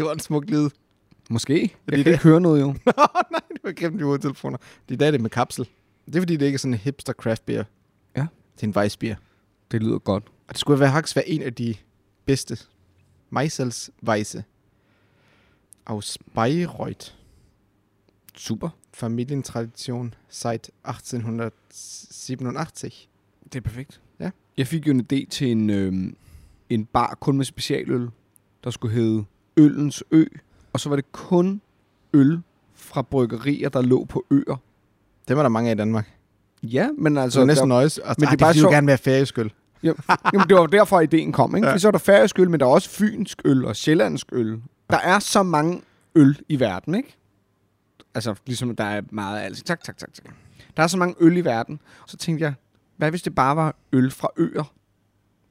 Det var en smuk lyd. Måske. Jeg det kan det? ikke høre noget, jo. Nå, nej, det var gennem de hovedtelefoner. Det er der, det med kapsel. Det er fordi, det ikke er sådan en hipster craft beer. Ja. Det er en Weissbier. Det lyder godt. Og det skulle være faktisk være en af de bedste. Meisels Weisse. Aus Bayreuth. Super. Familientradition seit 1887. Det er perfekt. Ja. Jeg fik jo en idé til en, øh, en bar kun med specialøl, der skulle hedde Øllens Ø. Og så var det kun øl fra bryggerier, der lå på øer. Dem er der mange af i Danmark. Ja, men Så altså... det er næsten der, nøjes. Og, men det det, bare det sjovt. jo gerne være færøsk øl. jamen, det var derfor, ideen kom. Ikke? Ja. Ja. Så er der færøsk øl, men der er også fynsk øl og sjællandsk øl. Der er så mange øl i verden, ikke? Altså, ligesom der er meget af alt. Tak, tak, tak, tak. Der er så mange øl i verden. Så tænkte jeg, hvad hvis det bare var øl fra øer?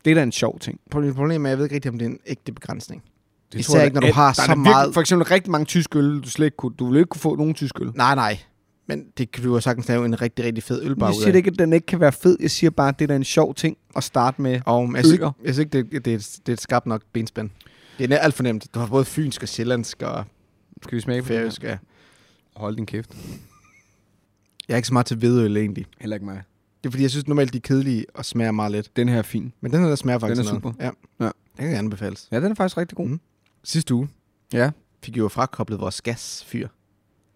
Det er da en sjov ting. Problemet er, at jeg ved ikke rigtig, om det er en ægte begrænsning. Det Især ikke, når du at- har så virkelig- meget- For eksempel rigtig mange tysk øl, du slet ikke kunne, du ville ikke kunne få nogen tysk øl. Nej, nej. Men det kan du jo sagtens lave en rigtig, rigtig fed ølbar Jeg ud siger af. ikke, at den ikke kan være fed. Jeg siger bare, at det er en sjov ting at starte med. Og jeg synes, ikke, jeg synes ikke, det, det, er, et- det er et skarpt nok benspænd. Det er alt for nemt. Du har både fynsk og sjællandsk og Skal vi smage på det færøsk. Ja. Hold din kæft. Jeg er ikke så meget til hvedøl egentlig. Heller ikke mig. Det er fordi, jeg synes normalt, de er kedelige og smager meget lidt. Den her er fin. Men den her, der smager faktisk Den er noget. super. Ja. Ja. Den kan anbefales. Ja, den er faktisk rigtig god. Mhm. Sidste uge Ja. fik vi jo frakoblet vores gasfyr.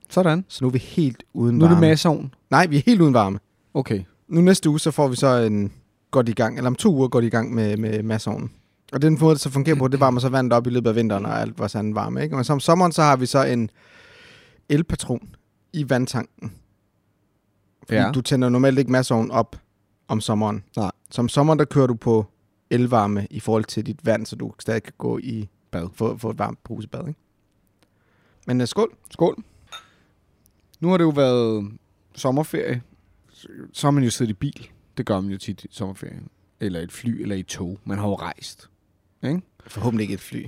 Sådan. Så nu er vi helt uden Nu er det varme. masseovn. Nej, vi er helt uden varme. Okay. Nu næste uge, så får vi så en godt i gang, eller om to uger går de i gang med, med masseovnen. Og den måde, det så fungerer på, det varmer så vandet op i løbet af vinteren, og alt var sådan varme. Ikke? Men så om sommeren, så har vi så en elpatron i vandtanken. Fordi Ja. du tænder normalt ikke masseovnen op om sommeren. Nej. Så om sommeren, der kører du på elvarme i forhold til dit vand, så du stadig kan gå i Bad. få, få et varmt brusebad. Ikke? Men uh, skål. Skål. Nu har det jo været sommerferie. Så har man jo siddet i bil. Det gør man jo tit i sommerferien. Eller et fly, eller i et tog. Man har jo rejst. Ikke? Forhåbentlig ikke et fly.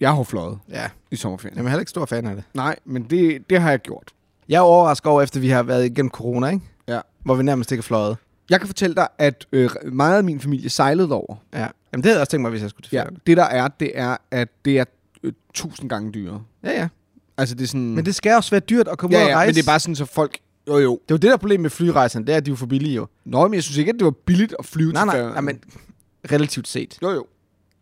Jeg har fløjet Ja, i sommerferien. jeg er heller ikke stor fan af det. Nej, men det, det har jeg gjort. Jeg er overrasket over, efter vi har været igennem corona, ikke? Ja. Hvor vi nærmest ikke har fløjet. Jeg kan fortælle dig, at øh, meget af min familie sejlede over. Ja. Jamen, det havde jeg også tænkt mig, hvis jeg skulle til Ja, ferie. det der er, det er, at det er øh, tusind gange dyrere. Ja, ja. Altså det er sådan... Men det skal også være dyrt at komme ja, ud og ja, rejse. men det er bare sådan, så folk... Jo, jo. Det er jo det der problem med flyrejserne, det er, at de er jo for billige jo. Nå, men jeg synes ikke, at det var billigt at flyve Nej, til nej, nej, men relativt set, Jo, jo.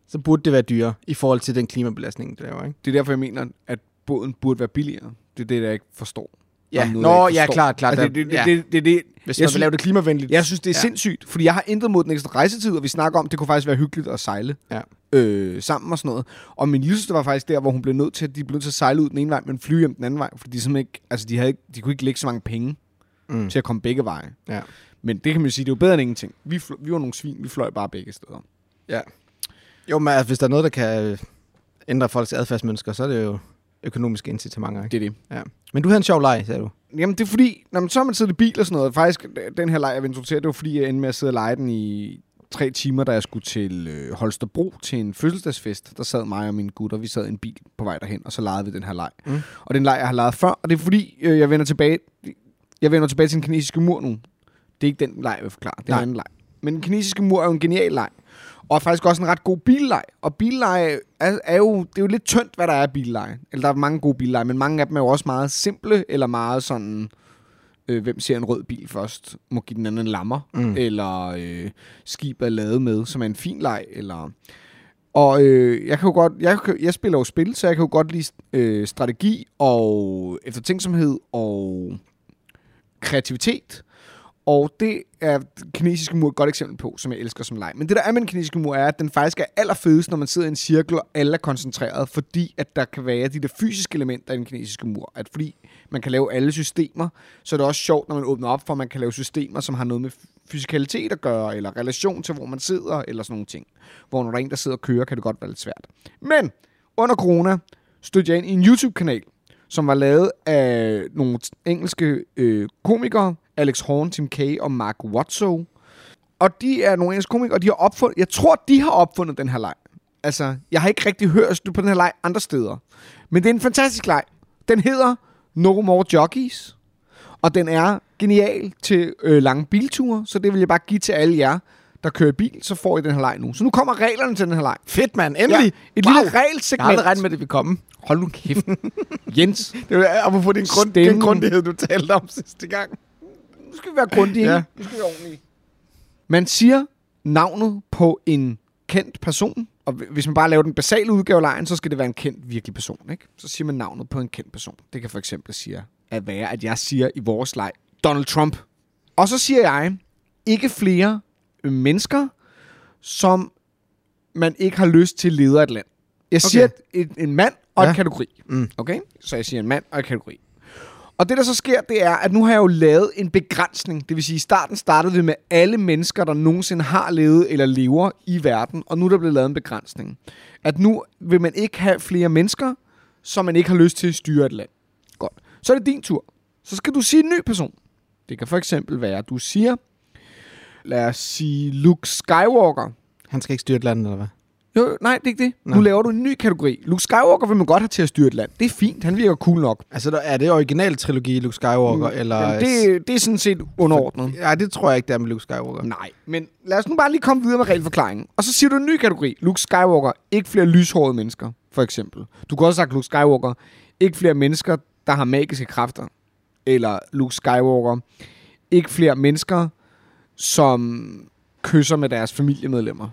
så burde det være dyrere i forhold til den klimabelastning, det laver, ikke? Det er derfor, jeg mener, at båden burde være billigere. Det er det, jeg ikke forstår. Ja, noget, nå, ikke ja, klart, klart. Altså, det, det, ja. det, det, det, det, Hvis jeg man synes- vil lave det klimavenligt. jeg synes, det er Ja. ja. sindssygt, fordi jeg har intet mod den ekstra rejsetid, og vi snakker om, det kunne faktisk være hyggeligt at sejle Ja. øh, sammen og sådan noget. Og min lille søster var faktisk der, hvor hun blev nødt til, at de blev nødt til at sejle ud den ene vej, men flyve hjem den anden vej, fordi de simpelthen ikke, altså de, havde ikke, de kunne ikke lægge så mange penge Mm. til at komme begge veje. Ja. Men det kan man sige, det er jo bedre end ingenting. Vi, fl- vi var nogle svin, vi fløj bare begge steder. Jo, men altså, hvis der er noget, der kan øh, ændre folks adfærdsmønsker, så er det jo økonomiske incitamenter, ikke? Det er det. Ja. Men du havde en sjov leg, sagde du. Jamen det er fordi, når man så har man siddet i bil og sådan noget, faktisk den her leg, jeg vil introducere, det var fordi, jeg endte med at sidde og lege den i tre timer, da jeg skulle til øh, Holstebro til en fødselsdagsfest. Der sad mig og mine gutter, vi sad i en bil på vej derhen, og så legede vi den her leg. Mm. Og det er en leg, jeg har leget før, og det er fordi, øh, jeg vender tilbage, jeg vender tilbage til den kinesiske mur nu. Det er ikke den leg, jeg vil forklare, det er en anden leg. Men den kinesiske mur er jo en genial leg. Og faktisk også en ret god billeg. Og billeg er, er jo, det er jo lidt tyndt, hvad der er af billeg. Eller der er mange gode billeg, men mange af dem er jo også meget simple, eller meget sådan, øh, hvem ser en rød bil først, må give den anden en lammer, Mm. eller øh, skib er lavet med, som er en fin leg, eller... Og øh, jeg kan jo godt, jeg, jeg spiller jo spil, så jeg kan jo godt lide øh, strategi og eftertænksomhed og kreativitet. Og det er kinesiske mur et godt eksempel på, som jeg elsker som leg. Men det der er med den kinesiske mur, er, at den faktisk er allerfedest, når man sidder i en cirkel, og alle er koncentreret, fordi at der kan være de der fysiske elementer i den kinesiske mur. At fordi man kan lave alle systemer, så er det også sjovt, når man åbner op for, at man kan lave systemer, som har noget med fysikalitet at gøre, eller relation til, hvor man sidder, eller sådan nogle ting. Hvor når der er en, der sidder og kører, kan det godt være lidt svært. Men under corona stødte jeg ind i en YouTube-kanal, som var lavet af nogle engelske øh, komikere, Alex Horn, Tim Kay og Mark Watso. Og de er nogle engelske komikere, og de har opfundet, jeg tror, de har opfundet den her leg. Altså, jeg har ikke rigtig hørt på den her leg andre steder. Men det er en fantastisk leg. Den hedder No More Jockeys. Og den er genial til øh, lange bilture, så det vil jeg bare give til alle jer, der kører bil, så får I den her leg nu. Så nu kommer reglerne til den her leg. Fedt, mand. Endelig. Ja, et Wow. lille Jeg har regelsegment. aldrig regnet med, det vil komme. Hold nu kæft. Jens, Det var apropos din, grund, Stemmen. den grundighed, du talte om sidste gang. Nu skal vi være grundige. Ja. Nu skal vi være ordentlige. Man siger navnet på en kendt person, og hvis man bare laver den basale udgave af lejen, så skal det være en kendt virkelig person. Ikke? Så siger man navnet på en kendt person. Det kan for eksempel sige at være, at jeg siger i vores leg Donald Trump. Og så siger jeg ikke flere mennesker, som man ikke har lyst til leder af et land. Jeg siger Okay. et, en mand og Ja. en kategori. Mm. Okay? Så jeg siger en mand og en kategori. Og det, der så sker, det er, at nu har jeg jo lavet en begrænsning. Det vil sige, i starten startede vi med alle mennesker, der nogensinde har levet eller lever i verden. Og nu er der blevet lavet en begrænsning. At nu vil man ikke have flere mennesker, som man ikke har lyst til at styre et land. Godt. Så er det din tur. Så skal du sige en ny person. Det kan for eksempel være, at du siger, lad os sige Luke Skywalker. Han skal ikke styre et land, eller hvad? Jo, nej, det er ikke det. Nå. Nu laver du en ny kategori. Luke Skywalker vil man godt have til at styre et land. Det er fint. Han virker cool nok. Altså, der- er det original trilogi Luke Skywalker, mm. eller... Jamen, det, det er sådan set underordnet. Ja, det tror jeg ikke, det er med Luke Skywalker. Nej, men lad os nu bare lige komme videre med regelforklaringen. Og så siger du en ny kategori. Luke Skywalker, ikke flere lyshårede mennesker, for eksempel. Du kunne også sagt Luke Skywalker, ikke flere mennesker, der har magiske kræfter. Eller Luke Skywalker, ikke flere mennesker, som kysser med deres familiemedlemmer.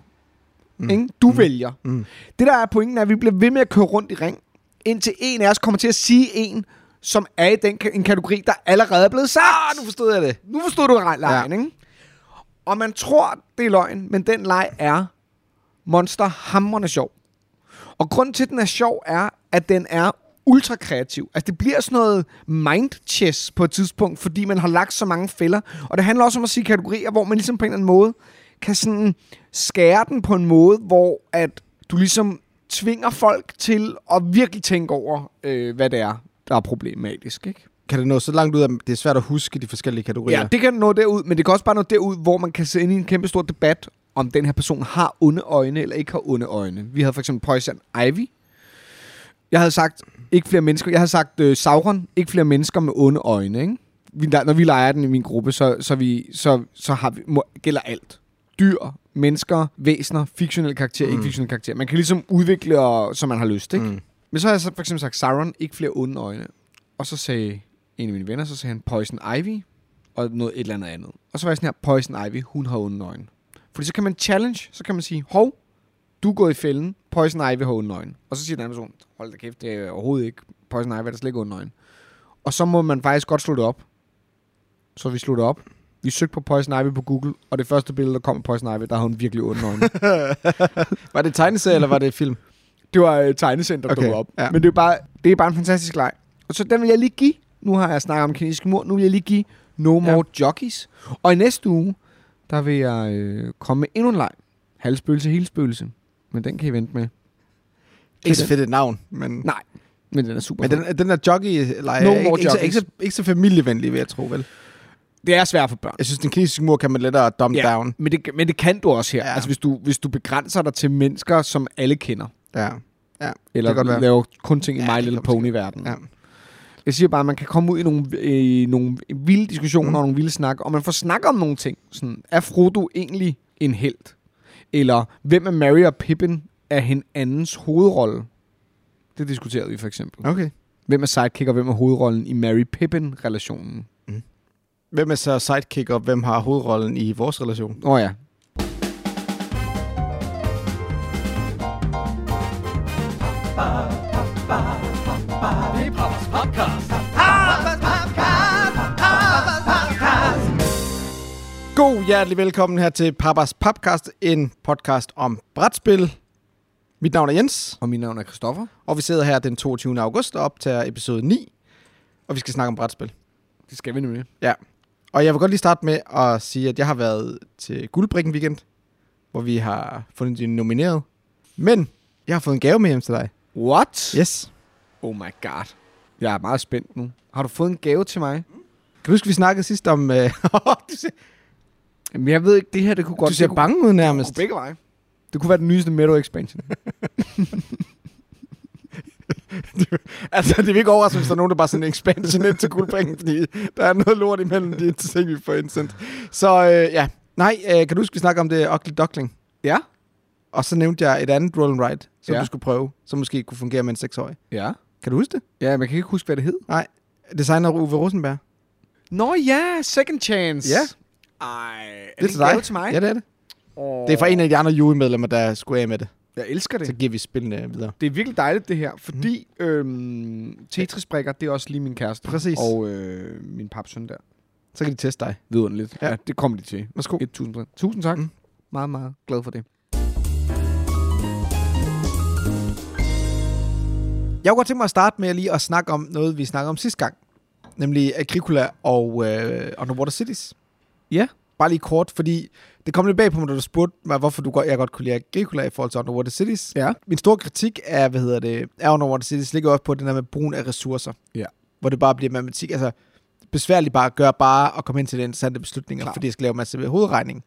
Mm. Ikke? Du mm. vælger. Mm. Det der er pointen er, at vi bliver ved med at køre rundt i ring, indtil en af os kommer til at sige en, som er i den en kategori, der allerede er blevet sagt. Ah, nu forstod jeg det. Nu forstod du lejen, ja. ikke? Og man tror, det er løgn, men den leg er monster hammerende sjov. Og grunden til, at den er sjov, er, at den er ultra kreativ. Altså, det bliver sådan noget mind chess på et tidspunkt, fordi man har lagt så mange fælder. Og det handler også om at sige kategorier, hvor man ligesom på en eller anden måde kan sådan skære den på en måde, hvor at du ligesom tvinger folk til at virkelig tænke over, øh, hvad det er, der er problematisk, ikke? Kan det nå så langt ud, at det er svært at huske de forskellige kategorier? Ja, det kan nå derud, men det kan også bare nå derud, hvor man kan se ind i en kæmpe stor debat, om den her person har onde øjne eller ikke har onde øjne. Vi havde for eksempel Poison Ivy. Jeg havde sagt, ikke flere mennesker. Jeg havde sagt uh, Sauron, ikke flere mennesker med onde øjne. Ikke? Vi, når vi leger den i min gruppe, så, så, vi, så, så har vi, må, gælder alt. Dyr, mennesker, væsener, fiktionelle karakterer, mm. ikke fiktionelle karakterer. Man kan ligesom udvikle, og, som man har lyst. Ikke? Mm. Men så har jeg så for eksempel sagt Sauron, ikke flere onde øjne. Og så sagde en af mine venner, så sagde han Poison Ivy, og noget et eller andet andet. Og så var jeg sådan her, Poison Ivy, hun har onde øjne. Fordi så kan man challenge, så kan man sige, hov, du gået i fælden, Poison Ivy har onde øjne. Og så siger den anden person, hold da kæft, det er overhovedet ikke, Poison Ivy er der slet ikke onde øjne. Og så må man faktisk godt slå det op. Så vi det op. Vi søgte på Poison Ivy på Google, og det første billede, der kom af Poison Ivy, der havde hun virkelig onde øjne. Var det tegneserie, eller var det film? Det var uh, tegnescenter, der Okay, op. ja. Men det er, bare, det er bare en fantastisk leg. Og så den vil jeg lige give. Nu har jeg snakket om kinesisk mur. Nu vil jeg lige give No More ja. Jockeys. Og i næste uge, der vil jeg øh, komme med endnu en leg. Halvspøgelse, hele spøgelse. Men den kan I vente med. Ikke så fedt et navn, men... Nej, men den er super Men den, den der jockey leje No er ikke, ikke, så, ikke, så, ikke så familievenlig, vil jeg tro, vel? Det er svært for børn. Jeg synes, den kinesiske mur kan man lettere dumb Ja, down. men det, men det kan du også her. Ja. Altså hvis du, hvis du begrænser dig til mennesker, som alle kender. Ja. Ja, Eller det kan laver kun ting i Ja, My Little Pony-verdenen. Ja. Jeg siger bare, at man kan komme ud i nogle, øh, nogle vilde diskussioner Mm. og nogle vilde snak, og man får snakket om nogle ting. Sådan, er Frodo egentlig en held? Eller hvem er Mary og Pippin af hinandens hovedrolle? Det diskuterede vi for eksempel. Okay. Hvem er sidekick, og hvem er hovedrollen i Mary-Pippin-relationen? Hvem er så sidekick, og hvem har hovedrollen i vores relation? Åh oh, ja. Det er Papas Podcast. God hjertelig velkommen her til Papas Podcast, en podcast om brætspil. Mit navn er Jens, Og mit navn er Christoffer. og vi sidder her den 22. august og optager episode 9, og vi skal snakke om brætspil. Det skal vi nemlig. Ja. Og jeg vil godt lige starte med at sige, at jeg har været til Guldbrikken weekend, hvor vi har fundet de nomineret. Men jeg har fået en gave med hjem til dig. What? Yes. Oh my god. Jeg er meget spændt nu. Har du fået en gave til mig? Kan du huske, vi snakkede sidst om... Øh, du ser, Jamen, jeg ved ikke, det her, det kunne godt... du ser det bange ud Det nærmest. kunne begge veje. Det kunne være den nyeste Meadow expansion. Altså, det vil ikke overraske, hvis der er nogen, der bare sender en expansion ind til Guldbrikken, fordi der er noget lort imellem de ting, vi får indsendt. Så øh, ja, Nej, øh, kan du huske, vi snakker om det Ugly Duckling? Ja. Og så nævnte jeg et andet roll and write, som Ja. du skulle prøve, som måske kunne fungere med en seksårig. Ja. Kan du huske det? Ja, man kan ikke huske, hvad det hed. Nej. Designer Uwe Rosenberg. Nå ja, Second Chance. Ja. Ej, er Det er til dig. til mig? Ja, det er det. Oh. Det er fra en af de andre jurymedlemmer, der skulle af med det. Jeg elsker det. Så giver vi spillene videre. Det er virkelig dejligt, det her, fordi mm. øhm, Tetris-brikker, det er også lige min kæreste. Præcis. Og øh, min papsøn der. Så kan de teste dig. Vidunderligt. Ja. Ja. det kommer de til. Værsgo. 1000 procent. Tusind tak. Mm. Meget, meget glad for det. Jeg kunne godt tænke mig at starte med lige at snakke om noget, vi snakkede om sidste gang. Nemlig Agricola og øh, Underwater Cities. Ja. Bare lige kort, fordi det kom lidt bag på mig, da du spurgte mig, hvorfor du godt, jeg godt kunne lide Agricola i forhold til Underwater Cities. Ja. Min store kritik af, hvad hedder det, af Underwater Cities ligger også på den der med brugen af ressourcer. Ja. Hvor det bare bliver matematik. Altså, besværligt bare at gøre bare at komme ind til de interessante beslutninger, Klar. Fordi jeg skal lave en masse hovedregning.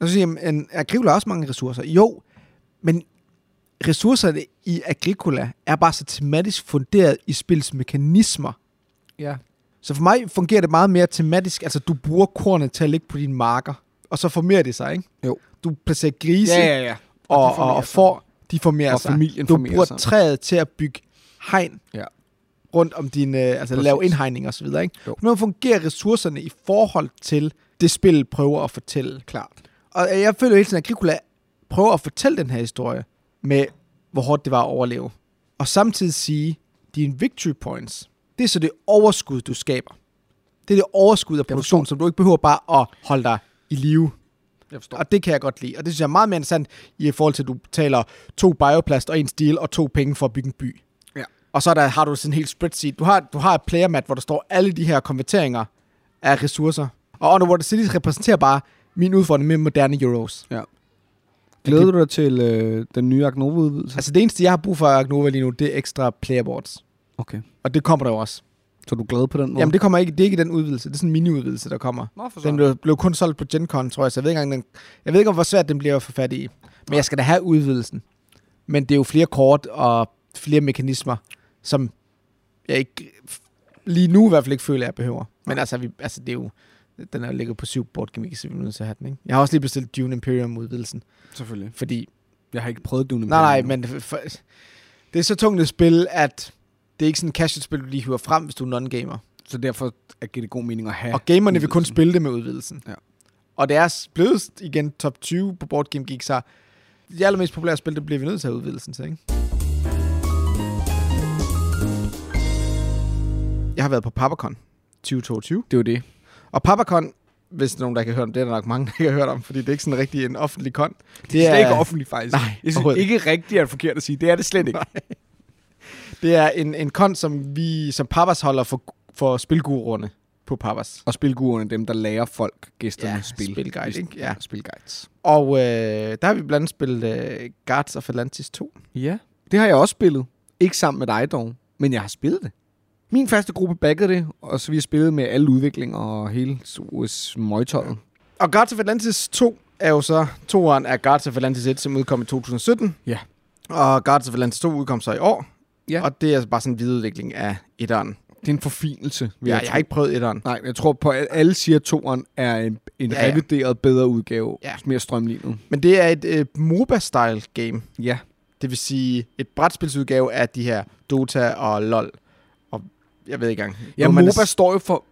Og så siger jeg, en Agricola har også mange ressourcer. Jo, men ressourcerne i Agricola er bare så tematisk funderet i spils mekanismer. Ja. Så for mig fungerer det meget mere tematisk. Altså, du bruger kornet til at ligge på dine marker, og så formerer det sig, ikke? Jo. Du placerer grise, Ja, ja, ja. og, og, og får, de formerer Og sig. familien du bruger sig. træet til at bygge hegn Ja. rundt om din, øh, altså Præcis. lave indhegning og så videre, ikke? Jo. Nu fungerer ressourcerne i forhold til det spil prøver at fortælle. Klart. Og jeg føler hele tiden, at Agricola prøver at fortælle den her historie med, hvor hårdt det var at overleve. Og samtidig sige, dine victory points, det er så det overskud, du skaber. Det er det overskud af produktion, som du ikke behøver bare at holde dig i live. Jeg forstår. Og det kan jeg godt lide. Og det synes jeg er meget mere interessant i forhold til, at du taler to bioplast og en stil og to penge for at bygge en by. Ja. Og så er der, har du sådan en helt spreadsheet. Du har, du har et player mat, hvor der står alle de her konverteringer af ressourcer. Og Underwater Cities repræsenterer bare min udfordring med moderne euros. Glæder du dig til øh, den nye Agnova-udvidelse? Altså det eneste, jeg har brug for Agnova lige nu, det er ekstra playerboards. Okay. Og det kommer der jo også. Så er du glad på den måde? Jamen det kommer ikke, det er ikke den udvidelse, det er sådan en mini-udvidelse, der kommer. Nå, for Den blev, blev kun solgt på Gen Con, tror jeg, så jeg ved ikke, engang, den, jeg ved ikke, hvor svært den bliver at få fat i. Men jeg skal da have udvidelsen. Men det er jo flere kort og flere mekanismer, som jeg ikke lige nu i hvert fald ikke føler, jeg behøver. Men altså, vi, altså det er jo, den er jo ligget på syv board game, så vi er nødt til at have den, ikke? Jeg har også lige bestilt Dune Imperium udvidelsen, Selvfølgelig. fordi Jeg har ikke prøvet Dune Nej, nej, Imperium. men for, det er så tungt et spil, at det er ikke sådan et casual-spil, du lige hiver frem, hvis du er non-gamer. Så derfor giver det god mening at have Og gamerne vil kun spille det med udvidelsen. Ja. Og det er blevet igen top 20 på Board Game Geek, så de allermest populære spil, det bliver vi nødt til at have udvidelsen til, ikke? Jeg har været på Papacon 2022. Det er jo det. Og Papacon, hvis der er nogen, der har hørt om det, er der nok mange, der ikke har hørt om, fordi det er ikke sådan rigtig en offentlig kon. Det er, ikke offentligt, faktisk. Nej, synes overhovedet ikke rigtigt, at forkert at sige. Det er det slet ikke. Det er en, en kon, som vi som Papas holder for, for spilguruerne på Papas. Og spilgurerne, dem der lærer folk, gæsterne, Ja, spil. spilguide, ikke? Ja. Spilguides. Og øh, der har vi blandt andet spillet øh, Guards of Atlantis 2. Ja. Det har jeg også spillet. Ikke sammen med dig dog, men jeg har spillet det. Min faste gruppe backede det, og så vi har spillet med alle udviklinger og hele møgtøjet. Og Guards of Atlantis 2 er jo så toeren af Guards of Atlantis 1, som udkom i 2017. Ja. Og Guards of Atlantis 2 udkom så i år. Ja. Og det er altså bare sådan en videreudvikling af etteren. Det er en forfinelse. Ja, jeg jeg har ikke prøvet etteren. Nej, men jeg tror på, at alle siger, at toeren er en, en Ja, ja, revideret, bedre udgave. Ja. Mere strømlignet. Men det er et øh, MOBA-style game. Ja. Det vil sige et brætspilsudgave af de her Dota og LoL. Og jeg ved ikke engang. Ja, MOBA er- står jo for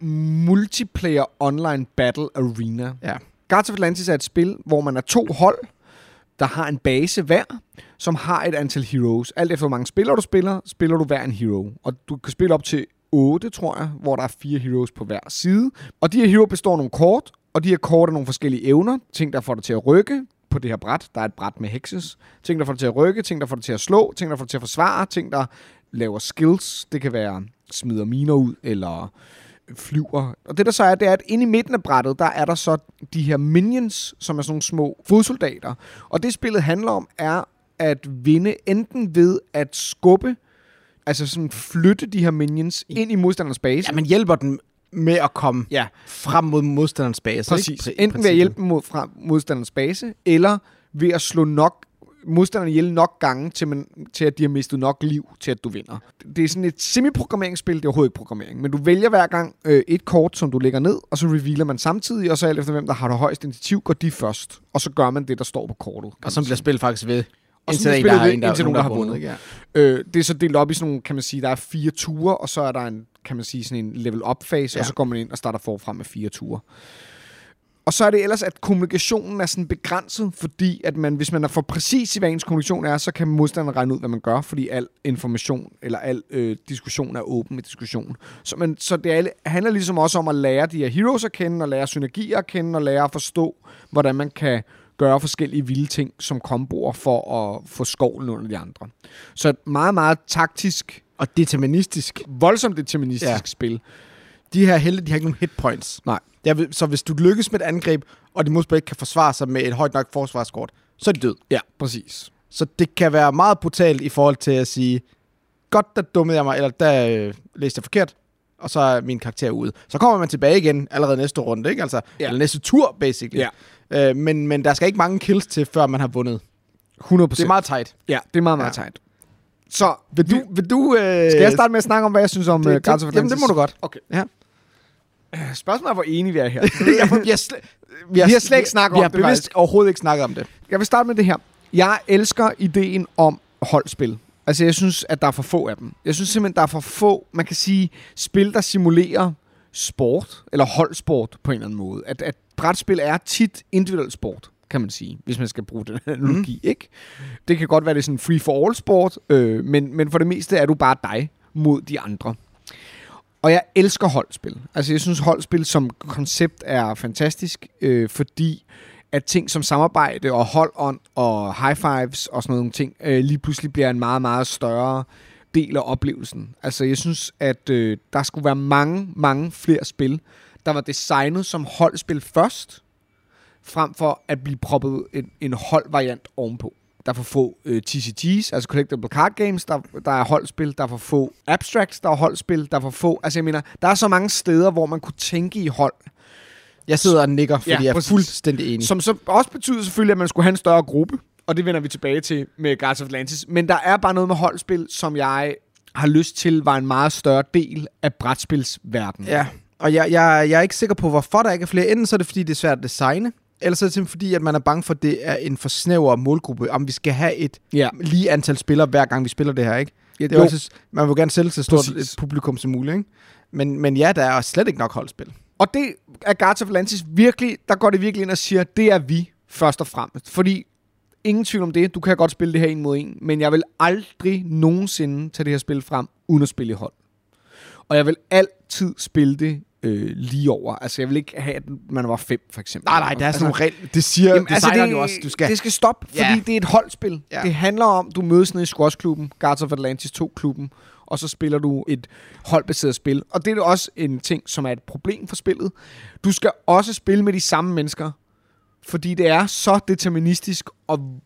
Multiplayer Online Battle Arena. Ja. Guards of Atlantis er et spil, hvor man er to hold, der har en base hver, som har et antal heroes. Alt efter hvor mange spillere du spiller, spiller du hver en hero. Og du kan spille op til 8, tror jeg, hvor der er fire heroes på hver side. Og de her heroes består af nogle kort, og de her kort er nogle forskellige evner. Ting, der får dig til at rykke på det her bræt. Der er et bræt med hexes. Ting, der får dig til at rykke, ting, der får dig til at slå, ting, der får dig til at forsvare, ting, der laver skills. Det kan være smider miner ud, eller flyver. Og det der så er, det er, at inde i midten af brættet, der er der så de her minions, som er sådan nogle små fodsoldater. Og det spillet handler om, er at vinde enten ved at skubbe, altså sådan flytte de her minions ind i modstanderens base. Ja, man hjælper den med at komme ja frem mod modstanderens base. præcis. ikke? Enten ved at hjælpe dem mod fra modstanderens base, eller ved at slå nok modstanderne ihjel nok gange, til, man, til at de har mistet nok liv, til at du vinder. Det er sådan et semi-programmeringsspil, det er overhovedet ikke programmering, men du vælger hver gang øh, et kort, som du lægger ned, og så revealer man samtidig, og så alt efter hvem, der har det højeste initiativ, går de først, og så gør man det, der står på kortet. Og så bliver spillet faktisk ved. Og Indtil der en, der har ved, en, der, indtil nogen, der har vundet. vundet. Ja. Øh, det er så delt op i sådan nogle, kan man sige, der er fire ture, og så er der en, kan man sige, sådan en level up fase, ja. Ja. og så går man ind og starter forfra med fire ture. Og så er det ellers, at kommunikationen er sådan begrænset, fordi at man, hvis man er for præcis i, hvad ens kommunikation er, så kan modstanderen regne ud, hvad man gør, fordi al information eller al øh, diskussion er åben med diskussion. Så, man, så det er, handler ligesom også om at lære de her heroes at kende, og lære synergier at kende, og lære at forstå, hvordan man kan gøre forskellige vilde ting som komboer for at få skovlen under de andre. Så et meget, meget taktisk, Og deterministisk. voldsomt deterministisk. Ja. spil. De her helte, de har ikke nogen hit points. Nej. Det er, så hvis du lykkes med et angreb, og de modspiller ikke kan forsvare sig med et højt nok forsvarskort, så er de død. Ja, præcis. Så det kan være meget brutalt i forhold til at sige, godt, der dummede jeg mig, eller der øh, læste jeg forkert, og så er min karakter ude. Så kommer man tilbage igen allerede næste runde, ikke? Altså, Ja. eller næste tur, basically. Ja. Øh, men, men der skal ikke mange kills til, før man har vundet. 100% Det er meget tight. Ja, det er meget, meget ja. Tight. Så Vil du... Vil du øh, skal jeg starte med at snakke om, hvad jeg synes om det, uh, det, Guardians of Jamen, det Atlantis? må du godt. Okay. Ja. Spørgsmålet er, hvor enige vi er her. jeg, vi, har slet, Vi har slet ikke snakket vi om har det, bevidst faktisk. overhovedet ikke snakket om det. Jeg vil starte med det her. Jeg elsker ideen om holdspil. Altså, jeg synes, at der er for få af dem. Jeg synes simpelthen, der er for få, man kan sige, spil, der simulerer sport, eller holdsport på en eller anden måde. At, at brætspil er tit individuel sport, kan man sige, hvis man skal bruge den analogi, mm. ikke? Det kan godt være, det er sådan free-for-all sport, øh, men, men for det meste er du bare dig mod de andre. Og jeg elsker holdspil. Altså, jeg synes, holdspil som koncept er fantastisk, øh, fordi at ting som samarbejde og holdånd og high fives og sådan nogle ting øh, lige pludselig bliver en meget, meget større del af oplevelsen. Altså, jeg synes, at øh, der skulle være mange, mange flere spil, der var designet som holdspil først, frem for at blive proppet en, en holdvariant ovenpå. Der er for få øh, TCG's, altså Collectible Card Games, der, der er holdspil. Der er for få Abstracts, der er holdspil. Der er for få... Altså, jeg mener, der er så mange steder, hvor man kunne tænke i hold. Jeg sidder og nikker, fordi Ja, jeg er fuldstændig enig. Som så også betyder selvfølgelig, at man skulle have en større gruppe. Og det vender vi tilbage til med Guardians of Atlantis. Men der er bare noget med holdspil, som jeg har lyst til, var en meget større del af brætspilsverdenen. Ja, og jeg, jeg, jeg er ikke sikker på, hvorfor der ikke er flere. Enten så er det, fordi det er svært at designe, eller så er det simpelthen fordi, at man er bange for, at det er en for snæver målgruppe, om vi skal have et ja. lige antal spillere, hver gang vi spiller det her, ikke? ja Det er jo også, man vil gerne sælge så stort Præcis. et publikum som muligt, ikke? Men, men ja, der er slet ikke nok holdspil. Og det er Guardians of Atlantis virkelig, der går det virkelig ind og siger, det er vi først og fremmest. Fordi ingen tvivl om det, du kan godt spille det her en mod en, men jeg vil aldrig nogensinde tage det her spil frem, uden at spille i hold. Og jeg vil altid spille det øh, lige over. Altså, jeg vil ikke have, at man var fem, for eksempel. Nej, nej, der er sådan altså, nogle regler. Det siger Jamen, altså, det, jo også, du skal. det skal stoppe, fordi Ja. det er et holdspil. Ja. Det handler om, du mødes nede i squashklubben, Guardians of Atlantis 2-klubben, og så spiller du et holdbaseret spil. Og det er også en ting, som er et problem for spillet. Du skal også spille med de samme mennesker, fordi det er så deterministisk og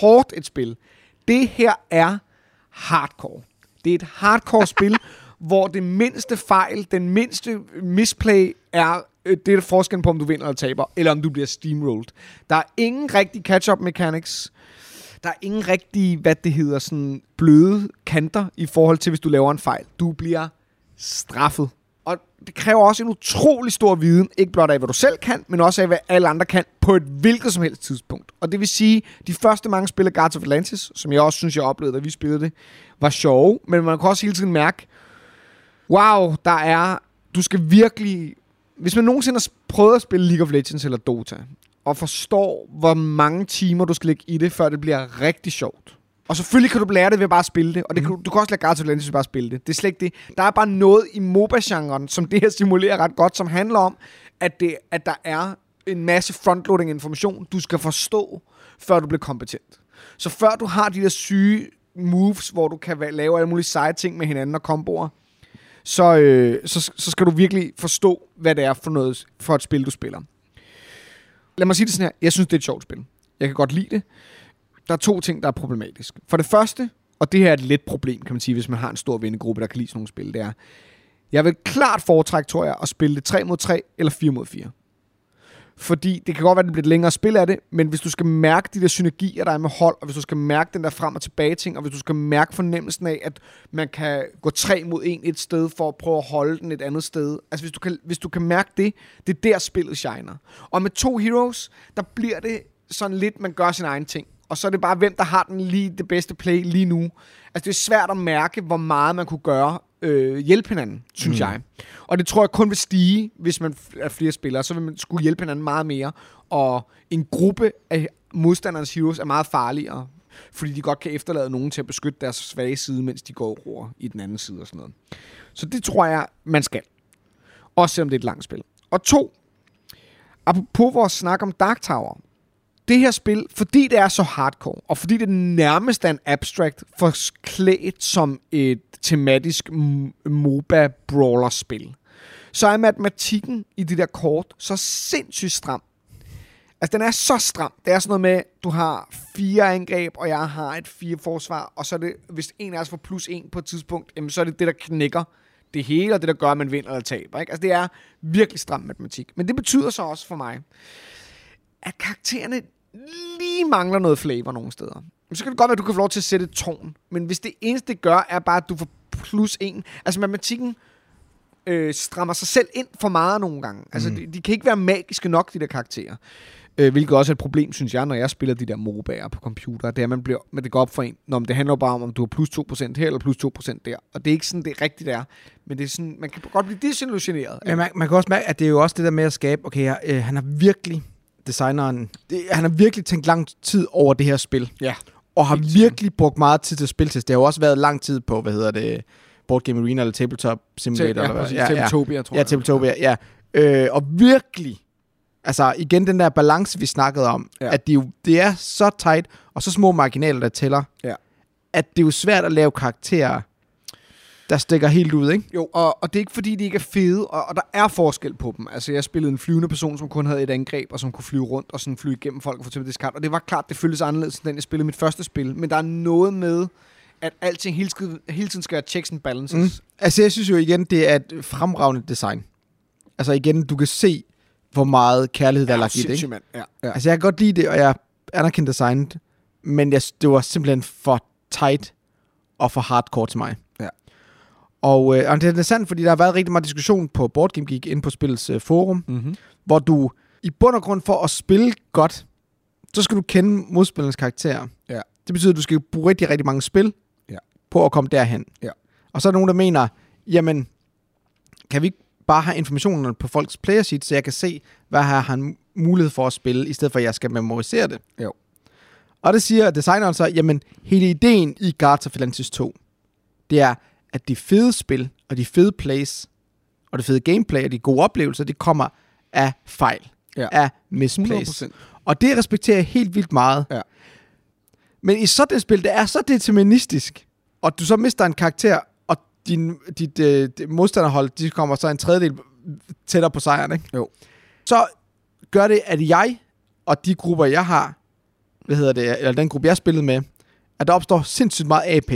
hårdt et spil. Det her er hardcore. Det er et hardcore spil, hvor det mindste fejl, den mindste misplay er øh, det er forskellen på, om du vinder eller taber, eller om du bliver steamrolled. Der er ingen rigtig catch-up mechanics. Der er ingen rigtig, hvad det hedder, sådan bløde kanter i forhold til, hvis du laver en fejl. Du bliver straffet. Og det kræver også en utrolig stor viden, ikke blot af, hvad du selv kan, men også af, hvad alle andre kan på et hvilket som helst tidspunkt. Og det vil sige, de første mange spil af Guardians of Atlantis, som jeg også synes, jeg oplevede, da vi spillede det, var sjove, men man kan også hele tiden mærke, wow, der er, du skal virkelig, hvis man nogensinde har prøvet at spille League of Legends eller Dota, og forstår, hvor mange timer du skal lægge i det, før det bliver rigtig sjovt. Og selvfølgelig kan du lære det ved bare at spille det, og det kan, du, du kan også lære of Atlantis ved bare at spille det. Det er slet ikke det. Der er bare noget i MOBA-genren, som det her simulerer ret godt, som handler om, at, det, at der er en masse frontloading information, du skal forstå, før du bliver kompetent. Så før du har de der syge moves, hvor du kan lave alle mulige seje ting med hinanden og komboer, så, øh, så, så skal du virkelig forstå, hvad det er for, noget, for et spil, du spiller. Lad mig sige det sådan her. Jeg synes, det er et sjovt spil. Jeg kan godt lide det. Der er to ting, der er problematisk. For det første, og det her er et let problem, kan man sige, hvis man har en stor vennegruppe, der kan lide sådan nogle spil, det er, jeg vil klart foretrække, tror jeg, at spille det 3 mod 3 eller 4 mod 4. Fordi det kan godt være, at det bliver et længere spil af det, men hvis du skal mærke de der synergier, der er med hold, og hvis du skal mærke den der frem og tilbage ting, og hvis du skal mærke fornemmelsen af, at man kan gå tre mod en et sted for at prøve at holde den et andet sted. Altså hvis du kan, hvis du kan mærke det, det er der spillet shiner. Og med to heroes, der bliver det sådan lidt, man gør sin egen ting. Og så er det bare, hvem der har den lige det bedste play lige nu. Altså det er svært at mærke, hvor meget man kunne gøre øh, hjælpe hinanden, synes mm. jeg. Og det tror jeg kun vil stige, hvis man er flere spillere. Så vil man skulle hjælpe hinanden meget mere. Og en gruppe af modstanderens heroes er meget farligere. Fordi de godt kan efterlade nogen til at beskytte deres svage side, mens de går over i den anden side og sådan noget. Så det tror jeg, man skal. Også selvom det er et langt spil. Og to, apropos vores snak om Dark Tower, det her spil, fordi det er så hardcore, og fordi det nærmest er en abstract, forklædt som et tematisk MOBA-brawler-spil, så er matematikken i de der kort så sindssygt stram. Altså, den er så stram. Det er sådan noget med, du har fire angreb, og jeg har et fire forsvar, og så er det, hvis en af os får plus en på et tidspunkt, jamen, så er det det, der knækker det hele, og det, der gør, at man vinder eller taber. Ikke? Altså, det er virkelig stram matematik. Men det betyder så også for mig, at karaktererne lige mangler noget flavor nogle steder. Så kan det godt være, at du kan få lov til at sætte et tårn. Men hvis det eneste, det gør, er bare, at du får plus en. Altså matematikken øh, strammer sig selv ind for meget nogle gange. Altså, de, de kan ikke være magiske nok, de der karakterer. Øh, hvilket også er et problem, synes jeg, når jeg spiller de der MOBA'er på computer. Det er, man bliver, men det går op for en. Nå, men det handler bare om, om du har plus 2% her, eller plus 2% der. Og det er ikke sådan, det rigtigt er. Men det er sådan, man kan godt blive desillusioneret. Men man, man kan også mærke, at det er jo også det der med at skabe, okay, jeg, øh, han har virkelig, designeren, det, han har virkelig tænkt lang tid over det her spil. Ja. Og har virkelig brugt meget tid til til. Det har jo også været lang tid på, hvad hedder det, Board Game Arena eller Tabletop Simulator. Ja, eller hvad? præcis. Tabletopia, tror ja, jeg. Tabletopia, ja. Øh, og virkelig, altså igen den der balance, vi snakkede om, Ja. ja. at det, jo, det er så tight, og så små marginaler, der tæller, Ja. at det er jo svært at lave karakterer, der stikker helt ud, ikke? Jo, og, og det er ikke fordi, de ikke er fede, og, og der er forskel på dem. Altså, jeg spillede en flyvende person, som kun havde et angreb, og som kunne flyve rundt og sådan flyve igennem folk og få til diskart. Og det var klart, det føltes anderledes, end den jeg spillede mit første spil. Men der er noget med, at alting hele, hele tiden skal være checks and balances. Mm. Altså, jeg synes jo igen, det er et fremragende design. Altså igen, du kan se, hvor meget kærlighed, der er lagt i det, ikke? Ja, ja. Altså, jeg kan godt lide det, og jeg anerkender designet, men jeg, det var simpelthen for tight og for hardcore til mig. Og, øh, og det er sandt, fordi der har været rigtig meget diskussion på Board Game Geek inde på spillets øh, forum, Mm-hmm. hvor du i bund og grund for at spille godt, så skal du kende modspillernes karakterer. Ja. Det betyder, at du skal bruge rigtig, rigtig mange spil Ja. på at komme derhen. Ja. Og så er der nogen, der mener, jamen, kan vi ikke bare have informationerne på folks player sheet, så jeg kan se, hvad har han mulighed for at spille, i stedet for at jeg skal memorisere det. Jo. Og det siger designeren så, jamen, hele ideen i Guards of Atlantis 2, det er, at de fede spil, og de fede plays, og det fede gameplay, og de gode oplevelser, det kommer af fejl. Ja. Af misplays. 100%. Og det respekterer jeg helt vildt meget. Ja. Men i sådan et spil, det er så deterministisk, og du så mister en karakter, og din, dit øh, modstanderhold, de kommer så en tredjedel tættere på sejren, ikke? Jo. Så gør det, at jeg og de grupper, jeg har, hvad hedder det, eller den gruppe, jeg spillede med, at der opstår sindssygt meget AP.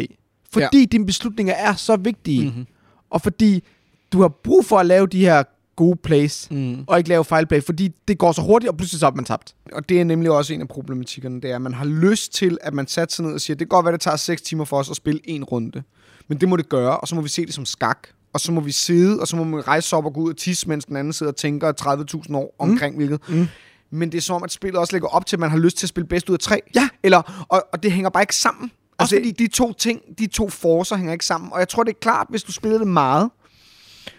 Fordi ja. dine beslutninger er så vigtige, Mhm. og fordi du har brug for at lave de her gode plays, Mm. og ikke lave fejlplay, fordi det går så hurtigt, og pludselig så er man tabt. Og det er nemlig også en af problematikkerne, det er, at man har lyst til, at man sætter sig ned og siger, det kan godt være, det tager 6 timer for os at spille en runde. Men det må det gøre, og så må vi se det som skak. Og så må vi sidde, og så må man rejse sig op og gå ud og tisse, mens den anden sidder og tænker 30.000 år omkring mm. hvilket. Mm. Men det er som om, at spillet også lægger op til, at man har lyst til at spille bedst ud af tre. Ja. Eller, og, og det hænger bare ikke sammen. Også Altså, fordi de to ting, de to forcer hænger ikke sammen. Og jeg tror, det er klart, hvis du spiller det meget,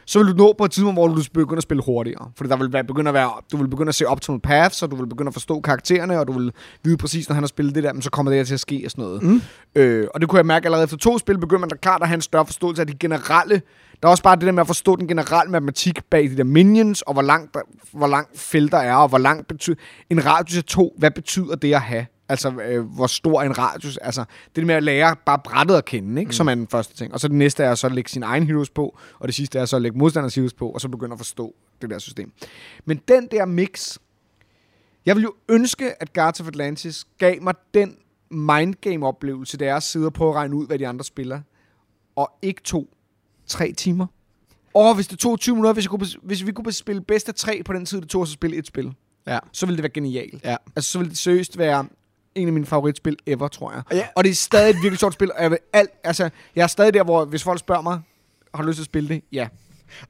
så vil du nå på et tidspunkt, hvor du begynder at spille hurtigere. Fordi der vil være, begynde at være, du vil begynde at se optimal paths, og du vil begynde at forstå karaktererne, og du vil vide præcis, når han har spillet det der, men så kommer det her til at ske og sådan noget. Mm. Øh, og det kunne jeg mærke allerede efter to spil, begynder man da klart at have en større forståelse af de generelle. Der er også bare det der med at forstå den generelle matematik bag de der minions, og hvor langt, der, hvor langt felter er, og hvor langt betyder... En radius af to, hvad betyder det at have? Altså, øh, hvor stor en radius... Altså, det der med at lære bare brættet at kende, ikke? Mm. Som er den første ting. Og så det næste er så at lægge sin egen heroes på, og det sidste er så at lægge modstanders heroes på, og så begynde at forstå det der system. Men den der mix... Jeg vil jo ønske, at Guards of Atlantis gav mig den mindgame-oplevelse, det er at sidde og prøve at regne ud, hvad de andre spiller, og ikke to, tre timer. Og hvis det tog 20 minutter, hvis, jeg kunne, hvis vi kunne spille bedst af tre på den tid, det tog os at spille et spil. Ja. så ville det være genialt. Ja. Altså, så ville det seriøst være en af mine favoritspil ever, tror jeg. Ja. Og det er stadig et virkelig sjovt spil, og jeg, vil alt, altså, jeg er stadig der, hvor hvis folk spørger mig, har du lyst til at spille det? Ja.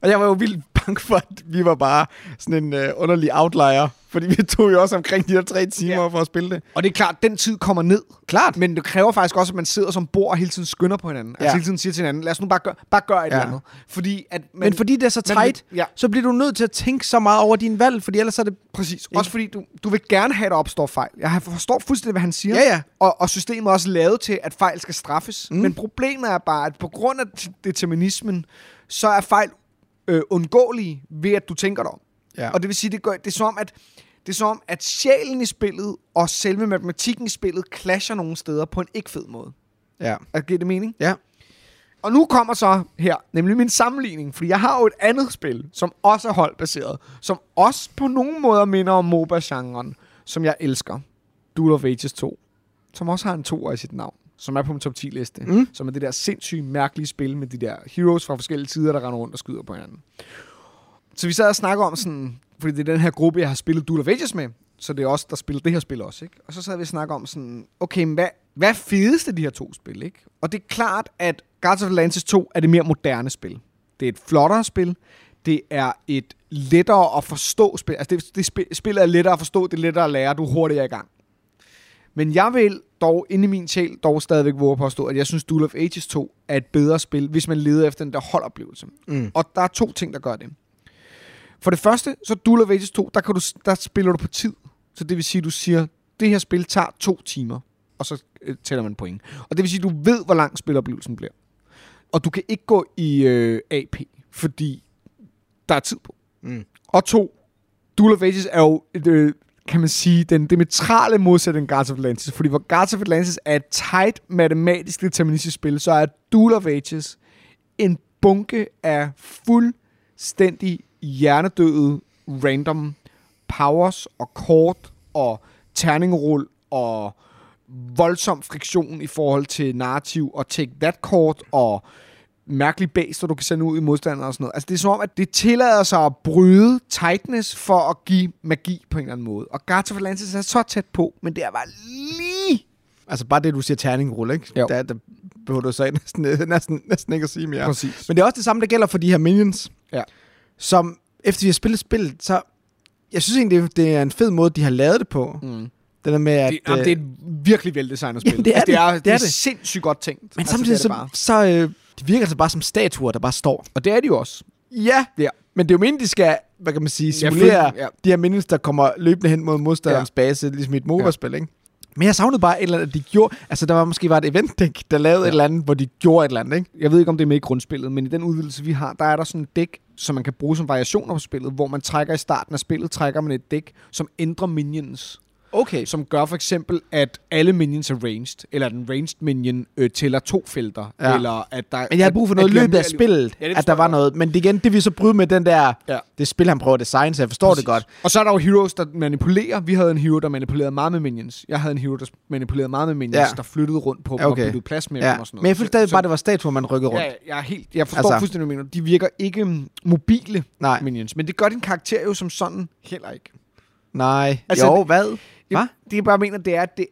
Og jeg var jo vildt at vi var bare sådan en øh, underlig outlier. Fordi vi tog jo også omkring de her tre timer Ja. for at spille det. Og det er klart, den tid kommer ned. Klart. Men det kræver faktisk også, at man sidder som bor og hele tiden skynder på hinanden. Ja. Altså Ja. hele tiden siger til hinanden, lad os nu bare gøre, bare gøre et Ja. eller andet. Fordi at man, Men fordi det er så man- tight, ja. så bliver du nødt til at tænke så meget over din valg, fordi ellers er det... Præcis. Også fordi du, du vil gerne have, at der opstår fejl. Jeg forstår fuldstændig, hvad han siger. Ja, ja. Og, og systemet er også lavet til, at fejl skal straffes. Mm. Men problemet er bare, at på grund af determinismen, så er fejl øh, undgåelige ved, at du tænker dig om. Ja. Og det vil sige, det, gør, det er som om, at det er som om, at sjælen i spillet og selve matematikken i spillet clasher nogle steder på en ikke fed måde. Ja. Altså, giver det mening? Ja. Og nu kommer så her, nemlig min sammenligning, fordi jeg har jo et andet spil, som også er holdbaseret, som også på nogle måder minder om MOBA-genren, som jeg elsker. Duel of Ages 2, som også har en 2 i sit navn, som er på min top 10 liste, mm. Som er det der sindssygt mærkelige spil med de der heroes fra forskellige sider, der render rundt og skyder på hinanden. Så vi sad og snakker om sådan, fordi det er den her gruppe, jeg har spillet Duel of Ages med, så det er os, der spiller det her spil også, ikke? Og så sad vi og snakker om sådan, okay, men hvad, hvad er fedest af de her to spil, ikke? Og det er klart, at Guardians of Atlantis 2 er det mere moderne spil. Det er et flottere spil. Det er et lettere at forstå spil. Altså, det, det spil, spillet er lettere at forstå, det er lettere at lære, du er hurtigere i gang. Men jeg vil dog, inde i min sjæl, dog stadigvæk våge at påstå, at jeg synes, Duel of Ages 2 er et bedre spil, hvis man leder efter den der holdoplevelse. Mm. Og der er to ting, der gør det. For det første, så Duel of Ages 2, der, kan du, der spiller du på tid. Så det vil sige, du siger, det her spil tager to timer, og så øh, tæller man point. Og det vil sige, du ved, hvor lang spiloplevelsen bliver. Og du kan ikke gå i øh, AP, fordi der er tid på. Mm. Og to, Duel of Ages er jo, et, øh, kan man sige, den diametrale modsætning af Guards of Atlantis. Fordi hvor Guards of Atlantis er et tight matematisk deterministisk spil, så er Duel of Ages en bunke af fuldstændig hjernedøde random powers og kort og terningrul og voldsom friktion i forhold til narrativ og take that kort og mærkelige baser, du kan sende ud i modstandere og sådan noget. Altså det er som om, at det tillader sig at bryde tightness for at give magi på en eller anden måde. Og Guardians of Atlantis er så tæt på, men det er bare lige... Altså bare det, du siger terningrulle, ikke? Jo. Der, der behøver du så næsten, næsten, næsten ikke at sige mere. Præcis. Men det er også det samme, der gælder for de her minions. Ja. Som, efter vi har spillet spillet, så... Jeg synes egentlig, det- det er en fed måde, de har lavet det på. Mm. Det der med, at... Det, jamen, øh, det er et virkelig veldesignet spil. Jamen, det er altså, det, er, det. det, er, Det er det. sindssygt godt tænkt. men altså, samtidig det er det så, så øh, de virker altså bare som statuer, der bare står. Og det er de jo også. Ja, Ja. men det er jo meningen, de skal, hvad kan man sige, Ja, simulere følge- ja. de her minions, der kommer løbende hen mod modstanderens ja. base, ligesom i et MOBA-spil, ikke? Men jeg savnede bare et eller andet, at de gjorde... Altså, der var måske var et event deck, der lavede ja. Ja. et eller andet, hvor de gjorde et eller andet, ikke? Jeg ved ikke, om det er med i grundspillet, men i den udvidelse, vi har, der er der sådan et dæk, som man kan bruge som variationer på spillet, hvor man trækker i starten af spillet, trækker man et dæk, som ændrer minions. Okay. Som gør for eksempel, at alle minions er ranged, eller at en ranged minion øh, tæller to felter, Ja. eller at der... Men jeg havde brug for noget har løbet af spillet, Ja, at der var noget. Men det igen, det vil så bryde med den der... Ja. Det spil, han prøver at designe, så jeg forstår Præcis. det godt. Og så er der jo heroes, der manipulerer. Vi havde en hero, der manipulerede meget med minions. Jeg havde en hero, der manipulerede meget med minions, Ja. der flyttede rundt på dem okay. og byttede plads med Ja. dem og sådan noget. Men jeg følte stadig bare, det var statuer, man rykkede rundt. Ja, jeg, er helt, jeg forstår Altså- fuldstændig, hvad du mener. De virker ikke mm, mobile Nej. minions, men det gør din karakter jo som sådan heller ikke. Nej. Altså, jo, hvad? Hvad? Det, det jeg bare mener, det er, at det,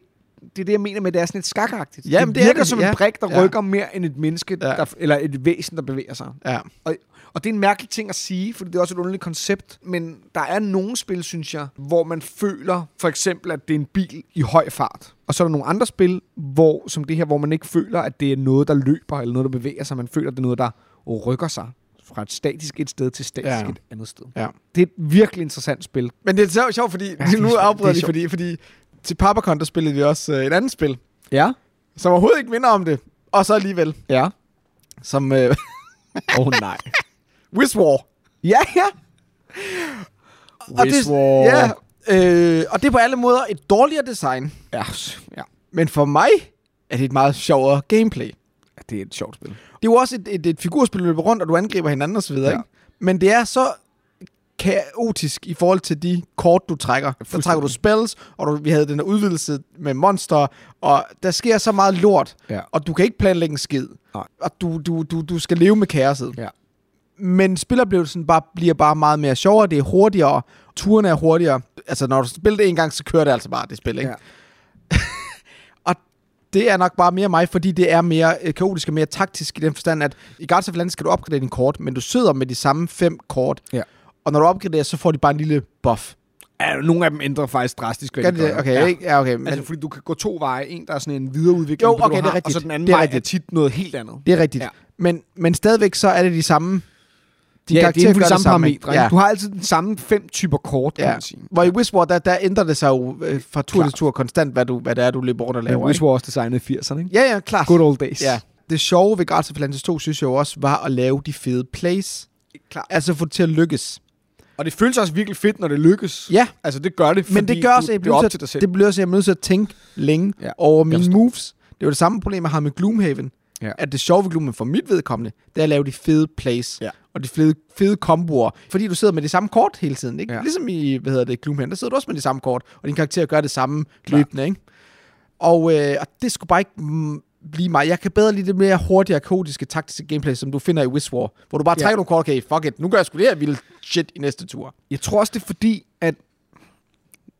det er det, jeg mener med, at det er sådan lidt skakagtigt. Jamen, det det er virker det, som ja. en brik, der Ja. rykker mere end et menneske, Ja. der, eller et væsen, der bevæger sig. Ja. Og, og det er en mærkelig ting at sige, for det er også et underligt koncept, men der er nogle spil, synes jeg, hvor man føler for eksempel, at det er en bil i høj fart. Og så er der nogle andre spil, hvor, som det her, hvor man ikke føler, at det er noget, der løber, eller noget, der bevæger sig. Man føler, at det er noget, der rykker sig fra et statisk et sted til statisk Ja. ja. et andet sted. Ja. Det er et virkelig interessant spil. Men det er så sjovt, fordi det er nu afbryder er de, fordi, fordi til Papacon, der spillede vi også øh, et andet spil, Ja. som overhovedet ikke minder om det. Og så alligevel, Ja. som øh, Åh oh, nej. Wizwar. ja, ja. Og det, ja, øh, og det er på alle måder et dårligere design. ja. ja. Men for mig er det et meget sjovere gameplay. Det er et sjovt spil. Det er jo også et, et, et figurspil, du løber rundt, og du angriber hinanden osv. Ja. Ikke? Men det er så kaotisk i forhold til de kort, du trækker. Der trækker du spells, og du, vi havde den her udvidelse med monster, og der sker så meget lort, Ja. og du kan ikke planlægge en skid. Nej. Og du, du, du, du skal leve med kaoset. Ja. Men spiloplevelsen bare, bliver bare meget mere sjovere, det er hurtigere, turene er hurtigere. Altså, når du spiller det en gang, så kører det altså bare det spil, ikke? Ja. Det er nok bare mere mig, fordi det er mere øh, kaotisk og mere taktisk i den forstand, at i Guardians of Galaxy skal du opgradere din kort, men du sidder med de samme fem kort. Ja. Og når du opgraderer, så får de bare en lille buff. Ja, nogle af dem ændrer faktisk drastisk, hvad de de det? Okay, ja. ikke? Ja, okay. Men Altså, fordi du kan gå to veje. En, der er sådan en videreudvikling, Jo, på okay, du det er har, rigtigt. og så den anden Det er vej er rigtigt. tit noget helt andet. det er rigtigt. Ja. Men, men stadigvæk så er det de samme... De ja, det er de samme parametre. Ja. Du har altid den samme fem typer kort, kan Ja. man sige. Hvor i Wishwar, der, der ændrer det sig jo øh, fra tur Klart. til tur konstant, hvad, du, hvad det er, du løber rundt og Men laver. Ikke? var også designet i 80'erne, ikke? Ja, ja, klart. Good old days. Ja. Det sjove ved Guardians of Atlantis 2, synes jeg også, var at lave de fede plays. Klart. Altså få det til at lykkes. Og det føles også virkelig fedt, når det lykkes. Ja, Altså, det gør det, fordi men det gør også, at jeg er bliver op til dig selv. det bliver også, at jeg er nødt til at tænke længe Ja. over mine moves. Det var det samme problem, jeg har med Gloomhaven. Ja. At det sjove ved Gloomhaven for mit vedkommende, det er at lave de fede plays. Ja. Og de fede, fede komboer. Fordi du sidder med de samme kort hele tiden. Ikke? Ja. Ja. Ligesom i, hvad hedder det, Gloomhaven, der sidder du også med de samme kort. Og din karakter gør det samme Klart. løbende. Ikke? Og, øh, og det skulle bare ikke mm, blive mig. Jeg kan bedre lide det mere hurtige, kaotiske, taktiske gameplay, som du finder i Wishwar. Hvor du bare Ja. trækker nogle kort, okay, fuck it, nu gør jeg sgu det her vilde shit i næste tur. Jeg tror også, det er fordi, at...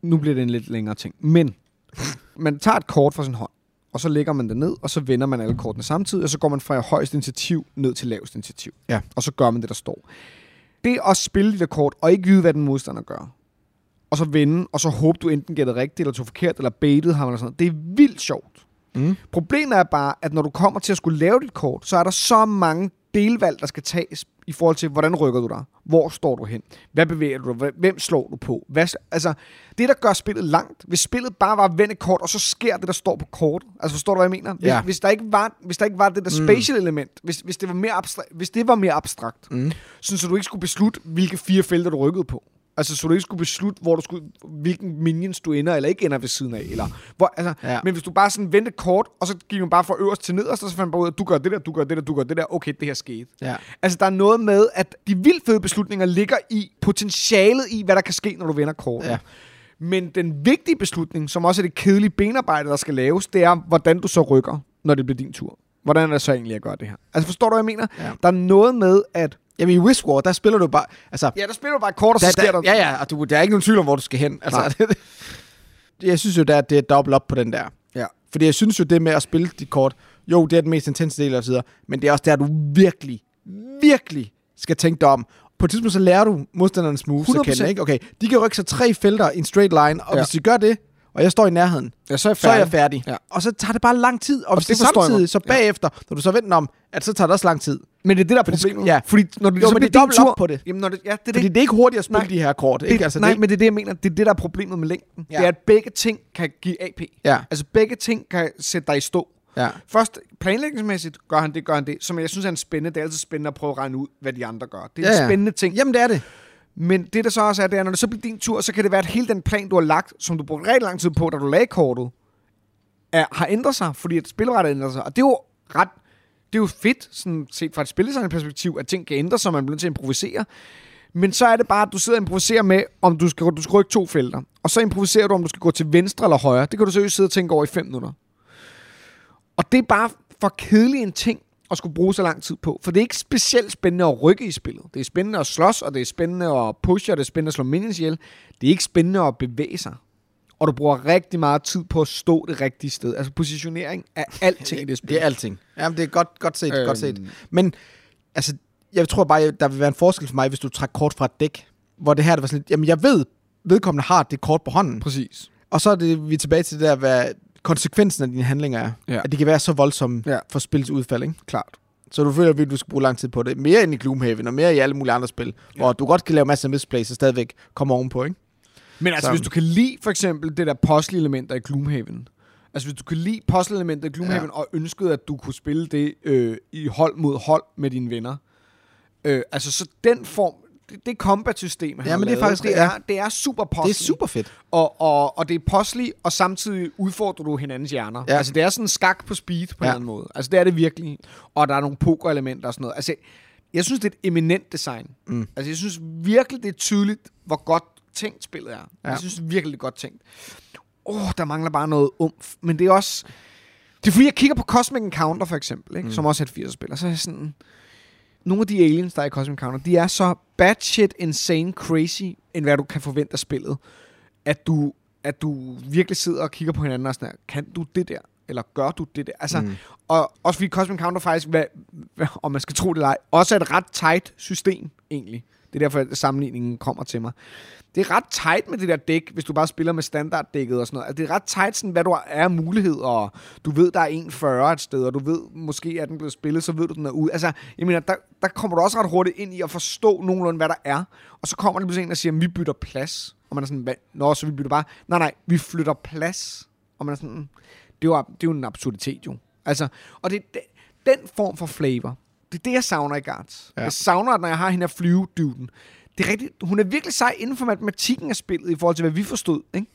Nu bliver det en lidt længere ting. Men man tager et kort fra sin hånd, og så lægger man det ned, og så vender man alle kortene samtidig, og så går man fra højst initiativ ned til lavest initiativ. Ja. Og så gør man det, der står. Det at spille de der kort, og ikke vide, hvad den modstander gør, og så vende, og så håbe, du enten gætter rigtigt, eller tog forkert, eller baited ham, eller sådan noget. Det er vildt sjovt. Mm. Problemet er bare, at når du kommer til at skulle lave dit kort, så er der så mange delvalg, der skal tages i forhold til, hvordan rykker du dig? Hvor står du hen? Hvad bevæger du dig? Hvem slår du på? Hvad, altså, det, der gør spillet langt, hvis spillet bare var vende kort, og så sker det, der står på kortet. Altså, forstår du, hvad jeg mener? Hvis, Ja. hvis, der, ikke var, hvis der ikke var det der Mm. spatial element, hvis, hvis, det var mere abstrakt, hvis det var mere abstrakt, Mm. sådan, så du ikke skulle beslutte, hvilke fire felter du rykkede på. Altså, så du ikke skulle beslutte, hvor du skulle, hvilken minions du ender eller ikke ender ved siden af. Eller, hvor, altså, Ja. Men hvis du bare sådan vendte kort, og så gik man bare fra øverst til nederst, og så fandt man bare ud af, at du gør det der, du gør det der, du gør det der. Okay, det her skete. Ja. Altså, der er noget med, at de vildt fede beslutninger ligger i potentialet i, hvad der kan ske, når du vender kortet. Ja. Men den vigtige beslutning, som også er det kedelige benarbejde, der skal laves, det er, hvordan du så rykker, når det bliver din tur. Hvordan er det så egentlig at gøre det her? Altså, forstår du, hvad jeg mener? Ja. Der er noget med, at... Jamen i Wishwar, der spiller du bare... Altså, Ja, der spiller du bare kort, og så der, sker der... der, ja, ja, og du, der er ikke nogen tvivl om, hvor du skal hen. Altså, det, jeg synes jo, der, det er dobbelt op på den der. Ja. Fordi jeg synes jo, det med at spille dit kort, jo, det er den mest intense del så videre, men det er også der, du virkelig, virkelig skal tænke dig om. På et tidspunkt, så lærer du modstandernes moves at 100%. kende, ikke? Okay, de kan rykke sig tre felter i en straight line, og ja. hvis de gør det, og jeg står i nærheden, ja, så er jeg så er jeg færdig. Ja. Og så tager det bare lang tid. Og, og hvis det det, det samtidig, så bagefter, når du så venter om, at så tager det også lang tid. Men det er det, der er det- problemet. ja. Fordi når det Jo, så men det er dobbelt tur... op på det. Jamen, når det, ja, det er Fordi det. det er ikke hurtigt at spille Nej. de her kort, det, ikke? Altså, nej, det, men det er det, jeg mener. Det er det, der er problemet med længden. Ja. Det er, at begge ting kan give AP. Ja, Altså, begge ting kan sætte dig i stå. ja. Først, planlægningsmæssigt gør han det, gør han det, som jeg synes er en spændende. Det er altid spændende at prøve at regne ud, hvad de andre gør. Det er Ja, en ja. spændende ting. Jamen, det er det. Men det, der så også er, det er, når det så bliver din tur, så kan det være, at hele den plan, du har lagt, som du brugte rigtig lang tid på, da du lagde kortet, er, har ændret sig, fordi at spilrettet ændrer sig. Og det er jo ret... Det er jo fedt, sådan set fra et spildesign-perspektiv, at ting kan ændre sig, man bliver nødt til at improvisere. Men så er det bare, at du sidder og improviserer med, om du skal, du skal rykke to felter. Og så improviserer du, om du skal gå til venstre eller højre. Det kan du seriøst sidde og tænke over i fem minutter. Og det er bare for kedelig en ting at skulle bruge så lang tid på. For det er ikke specielt spændende at rykke i spillet. Det er spændende at slås, og det er spændende at pushe, og det er spændende at slå minions ihjel. Det er ikke spændende at bevæge sig. Og du bruger rigtig meget tid på at stå det rigtige sted. Altså positionering er alting i det spil. Det er alting. Jamen, det er godt, godt set, øhm. godt set. Øhm. Men, altså, jeg tror bare, der vil være en forskel for mig, hvis du trækker kort fra et dæk, hvor det her, det var sådan lidt, jamen, jeg ved, vedkommende har det kort på hånden. Præcis. Og så er det, vi er tilbage til det der, hvad konsekvensen af dine handlinger er. Ja. At de kan være så voldsomme Ja. for spillets udfald, ikke? Klart. Så du føler, at du skal bruge lang tid på det. Mere end i Gloomhaven, og mere i alle mulige andre spil, ja. hvor du godt kan lave masser af misplays og stadigvæk komme ovenpå, ikke? Men altså, Så- hvis du kan lide for eksempel det der puzzle-elementer i Gloomhaven, altså hvis du kan lide puzzle-elementer i Gloomhaven. Ja. og ønskede, at du kunne spille det øh, i hold mod hold med dine venner, øh, altså så den form, det, det combat-system, han Ja, men det er faktisk- det er, det er super puzzle. Det er super fedt. Og, og, og det er puzzly, og samtidig udfordrer du hinandens hjerner. Ja. Altså det er sådan skak på speed på ja. en eller anden måde. Altså det er det virkelig. Og der er nogle poker-elementer og sådan noget. Altså jeg synes, det er et eminent design. Mm. Altså jeg synes virkelig, det er tydeligt, hvor godt tænkt spillet er. Ja. Jeg synes virkelig, det er godt tænkt. Åh, oh, der mangler bare noget umf. Men det er også... Det er fordi, jeg kigger på Cosmic Encounter for eksempel, ikke? Mm. som også er et 80'er-spil, og så er jeg sådan... nogle af de aliens, der er i Cosmic Encounter, de er så batshit insane crazy, end hvad du kan forvente af spillet, at du, at du virkelig sidder og kigger på hinanden og sådan her, kan du det der? Eller gør du det der? Altså, mm. og også fordi Cosmic Encounter faktisk, hvad, hvad, om man skal tro det eller ej, også er et ret tight system, egentlig. Det er derfor, at sammenligningen kommer til mig. Det er ret tight med det der dæk, hvis du bare spiller med standarddækket og sådan noget. Altså, det er ret tight, sådan, hvad du er mulighed, og du ved, der er 1,40 et sted, og du ved, måske er den blevet spillet, så ved du, den er ude. Altså, jeg mener, der, der kommer du også ret hurtigt ind i at forstå nogenlunde, hvad der er. Og så kommer der pludselig en, der siger, vi bytter plads. Og man er sådan, hvad? Nå, så vi bytter bare... Nej, nej, vi flytter plads. Og man er sådan, det er jo, det er jo en absurditet, jo. Altså, og det, det, den form for flavor, det er det, jeg savner i Guards. Ja. Jeg savner, at når jeg har hende her flyveduden, det er rigtigt, hun er virkelig sej inden for matematikken af spillet, i forhold til, hvad vi forstod, ikke?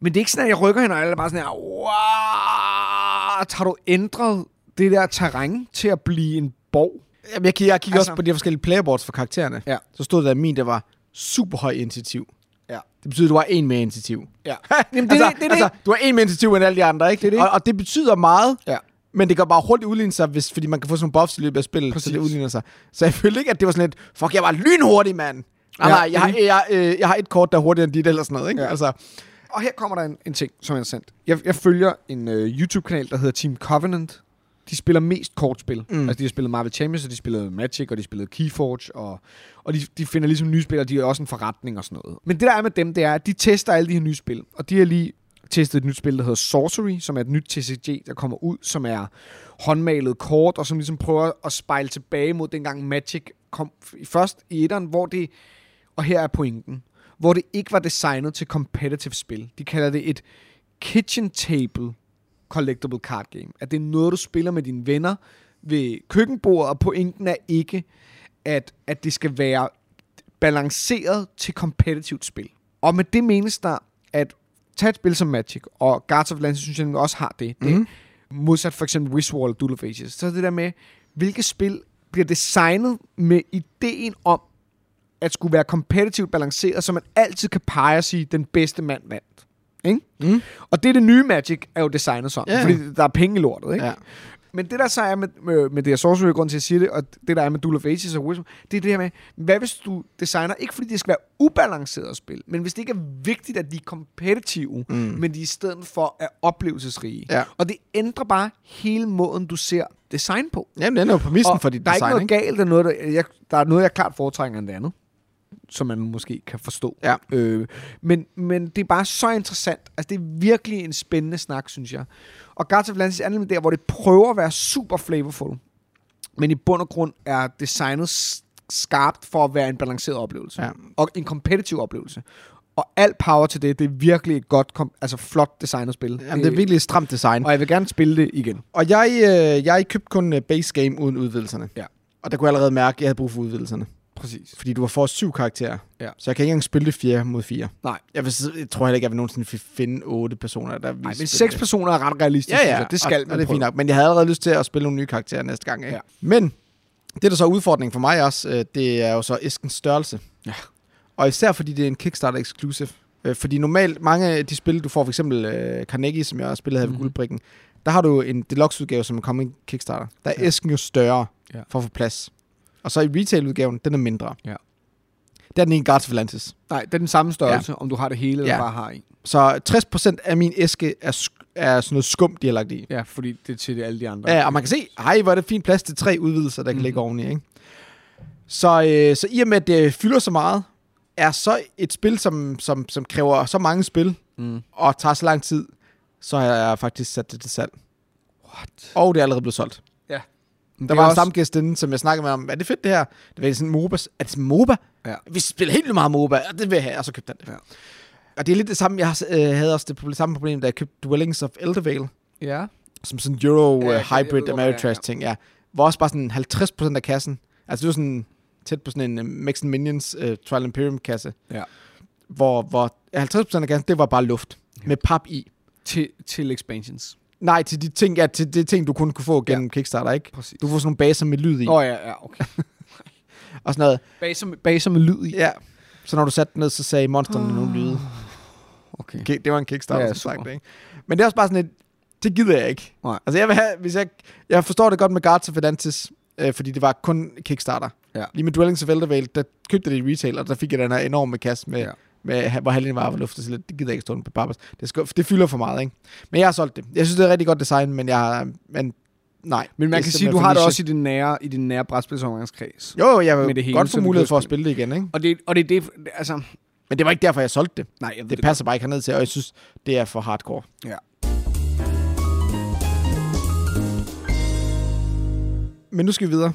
Men det er ikke sådan, at jeg rykker hende, og alle er bare sådan her, what? Har du ændret det der terræn til at blive en borg? Jamen, jeg, kigger, jeg kigger Altså- også på de forskellige playerboards for karaktererne. Ja. Så stod der, at min der var super høj initiativ. Ja. Det betyder, at du har en mere initiativ. Ja. Jamen, det er altså, det, det er det. Altså, du har en mere initiativ end alle de andre, ikke? Det det. Og, og det betyder meget, Ja. Men det kan bare hurtigt udligne sig, hvis, fordi man kan få sådan nogle buffs i løbet af spillet, Præcis. så det udligner sig. Så jeg følte ikke, at det var sådan lidt, fuck, jeg var lynhurtig, mand. Ja, nej, jeg har, det jeg, øh, jeg har et kort, der er hurtigere end dit, eller sådan noget, ikke? Ja. Altså, Og her kommer der en, en ting, som er interessant. Jeg, jeg følger en øh, YouTube-kanal, der hedder Team Covenant. De spiller mest kortspil. Mm. Mm. Altså, de har spillet Marvel Champions, og de spillede Magic, og de spillede Keyforge, og, og de, de finder ligesom nye spil, og de er også en forretning og sådan noget. Men det, der er med dem, det er, at de tester alle de her nye spil. Og de har lige testet et nyt spil, der hedder Sorcery, som er et nyt TCG, der kommer ud, som er håndmalet kort, og som ligesom prøver at spejle tilbage mod dengang Magic kom først i etteren, hvor det, og her er pointen, hvor det ikke var designet til competitive spil. De kalder det et kitchen table collectible card game. At det er noget, du spiller med dine venner ved køkkenbordet, og pointen er ikke, at, at det skal være balanceret til kompetitivt spil. Og med det menes der, at tage et spil som Magic, og Guards of Atlantis synes jeg også har det. det Mhm. Modsat for eksempel Wishwall og Duel of Ages. Så det der med, hvilke spil bliver designet med ideen om, at skulle være kompetitivt balanceret, så man altid kan pege og sige, den bedste mand vandt. Ikke? Mm. Og det er det nye Magic, er jo designet sådan, Ja. fordi der er penge i lortet. Ikke? Men det der så er med, med, med det her Sorcery, grund til at jeg siger det, og det der er med Duel of Ages og Wisdom, det er det her med, hvad hvis du designer, ikke fordi det skal være ubalanceret spil, men hvis det ikke er vigtigt, at de er kompetitive, mm. men de i stedet for er oplevelsesrige. Ja. Og det ændrer bare hele måden, du ser design på. Jamen, det er jo præmissen Og for dit der er design, ikke noget galt, der er noget, der, jeg, der er noget, jeg klart foretrækker end det andet, som man måske kan forstå. Ja. Øh, men, men det er bare så interessant. Altså, det er virkelig en spændende snak, synes jeg. Og Guards of er nemlig der, hvor det prøver at være super flavorful, men i bund og grund er designet skarpt for at være en balanceret oplevelse. Ja. Og en competitive oplevelse. Og alt power til det, det er virkelig et godt, altså flot designet spil. Jamen, det er virkelig et stramt design. Og jeg vil gerne spille det igen. Og jeg, øh, jeg købte kun øh, base game uden udvidelserne. Ja. Og der kunne jeg allerede mærke, at jeg havde brug for udvidelserne. Præcis. Fordi du har fået syv karakterer. Ja. Så jeg kan ikke engang spille det fire mod fire. Nej. Jeg, vil, jeg tror heller ikke, jeg vil nogensinde fi- finde otte personer, der vil Nej, men seks det. personer er ret realistisk, Ja, ja. Det skal og, man og det er fint nok. Men jeg havde allerede lyst til at spille nogle nye karakterer næste gang. Ikke? Ja. Men det, der så er udfordringen for mig også, øh, det er jo så æskens størrelse. Ja. Og især fordi det er en Kickstarter exclusive. Øh, Fordi normalt, mange af de spil, du får for eksempel uh, Carnegie, som jeg spillede her ved Mhm. Guldbrikken, der har du en deluxe-udgave, som er kommet i Kickstarter. Der er Ja. æsken jo større Ja. for at få plads. Og så i retail-udgaven, den er mindre. Ja. Der er den i Guards of Atlantis. Nej, det er den samme størrelse, ja. om du har det hele, eller Ja. bare har en. Så 60% af min æske er, sk- er sådan noget skum, de har lagt i. Ja, fordi det er til alle de andre. Ja, og man kan se, hej, hvor er det fint plads til tre udvidelser, der kan Mhm. ligge oveni, ikke? Så, øh, så i og med, at det fylder så meget, er så et spil, som, som, som kræver så mange spil, Mm. og tager så lang tid, så har jeg faktisk sat det til salg. What? Og det er allerede blevet solgt. Der er var en også- stamgæst inde, som jeg snakkede med om, er det fedt det her? Det var sådan MOBA. Er det sådan MOBA? Ja. Vi spiller helt vildt meget MOBA, og det vil jeg have, og så købte han det. Ja. Og det er lidt det samme, jeg øh, havde også det, det samme problem, da jeg købte Dwellings of Eldervale, Ja. som sådan Euro Ja, ja, uh, kan- jeg Hybrid ved godt, hvad det er, Ameritrash ting, ja. Hvor også bare sådan 50% af kassen, altså det var sådan tæt på sådan en uh, Max and Minions uh, Trial Imperium kasse, Ja. hvor, hvor 50% af kassen, det var bare luft Ja. med pap i. Til, til expansions. Nej, til de ting, ja, til de ting, du kun kunne få gennem ja. Kickstarter, ikke? Præcis. Du får sådan nogle baser med lyd i, Åh oh, ja, ja, okay. og sådan noget. Baser med, baser med lyd i. Ja. Så når du satte den ned, så sagde monsterne nogle lyde. Okay. Okay, det var en Kickstarter, Ja, som super. sagt, ikke? Men det er også bare sådan et, det gider jeg ikke. Nej. Altså jeg vil have, hvis jeg, jeg forstår det godt med Guards of Atlantis, øh, fordi det var kun Kickstarter. Ja. Lige med Dwellings of Eldervale, der købte det i retail, og der fik jeg den her enorme kasse med, Ja. Med hvor halvdelen var luft, så det gider jeg ikke stå på pappers. Det, skal, det fylder for meget, ikke? Men jeg har solgt det. Jeg synes, det er et rigtig godt design, men jeg men nej. Men man Det kan sige, du har det også i din nære, i din nære brætspilsomgangskreds. Jo, jo, jeg vil det hele, godt få mulighed for at spille. det igen, ikke? Og det, og det er det, altså... Men det var ikke derfor, jeg solgte det. Nej, jeg ved Det passer bare ikke herned til, og jeg synes, det er for hardcore. Ja. Men nu skal vi videre.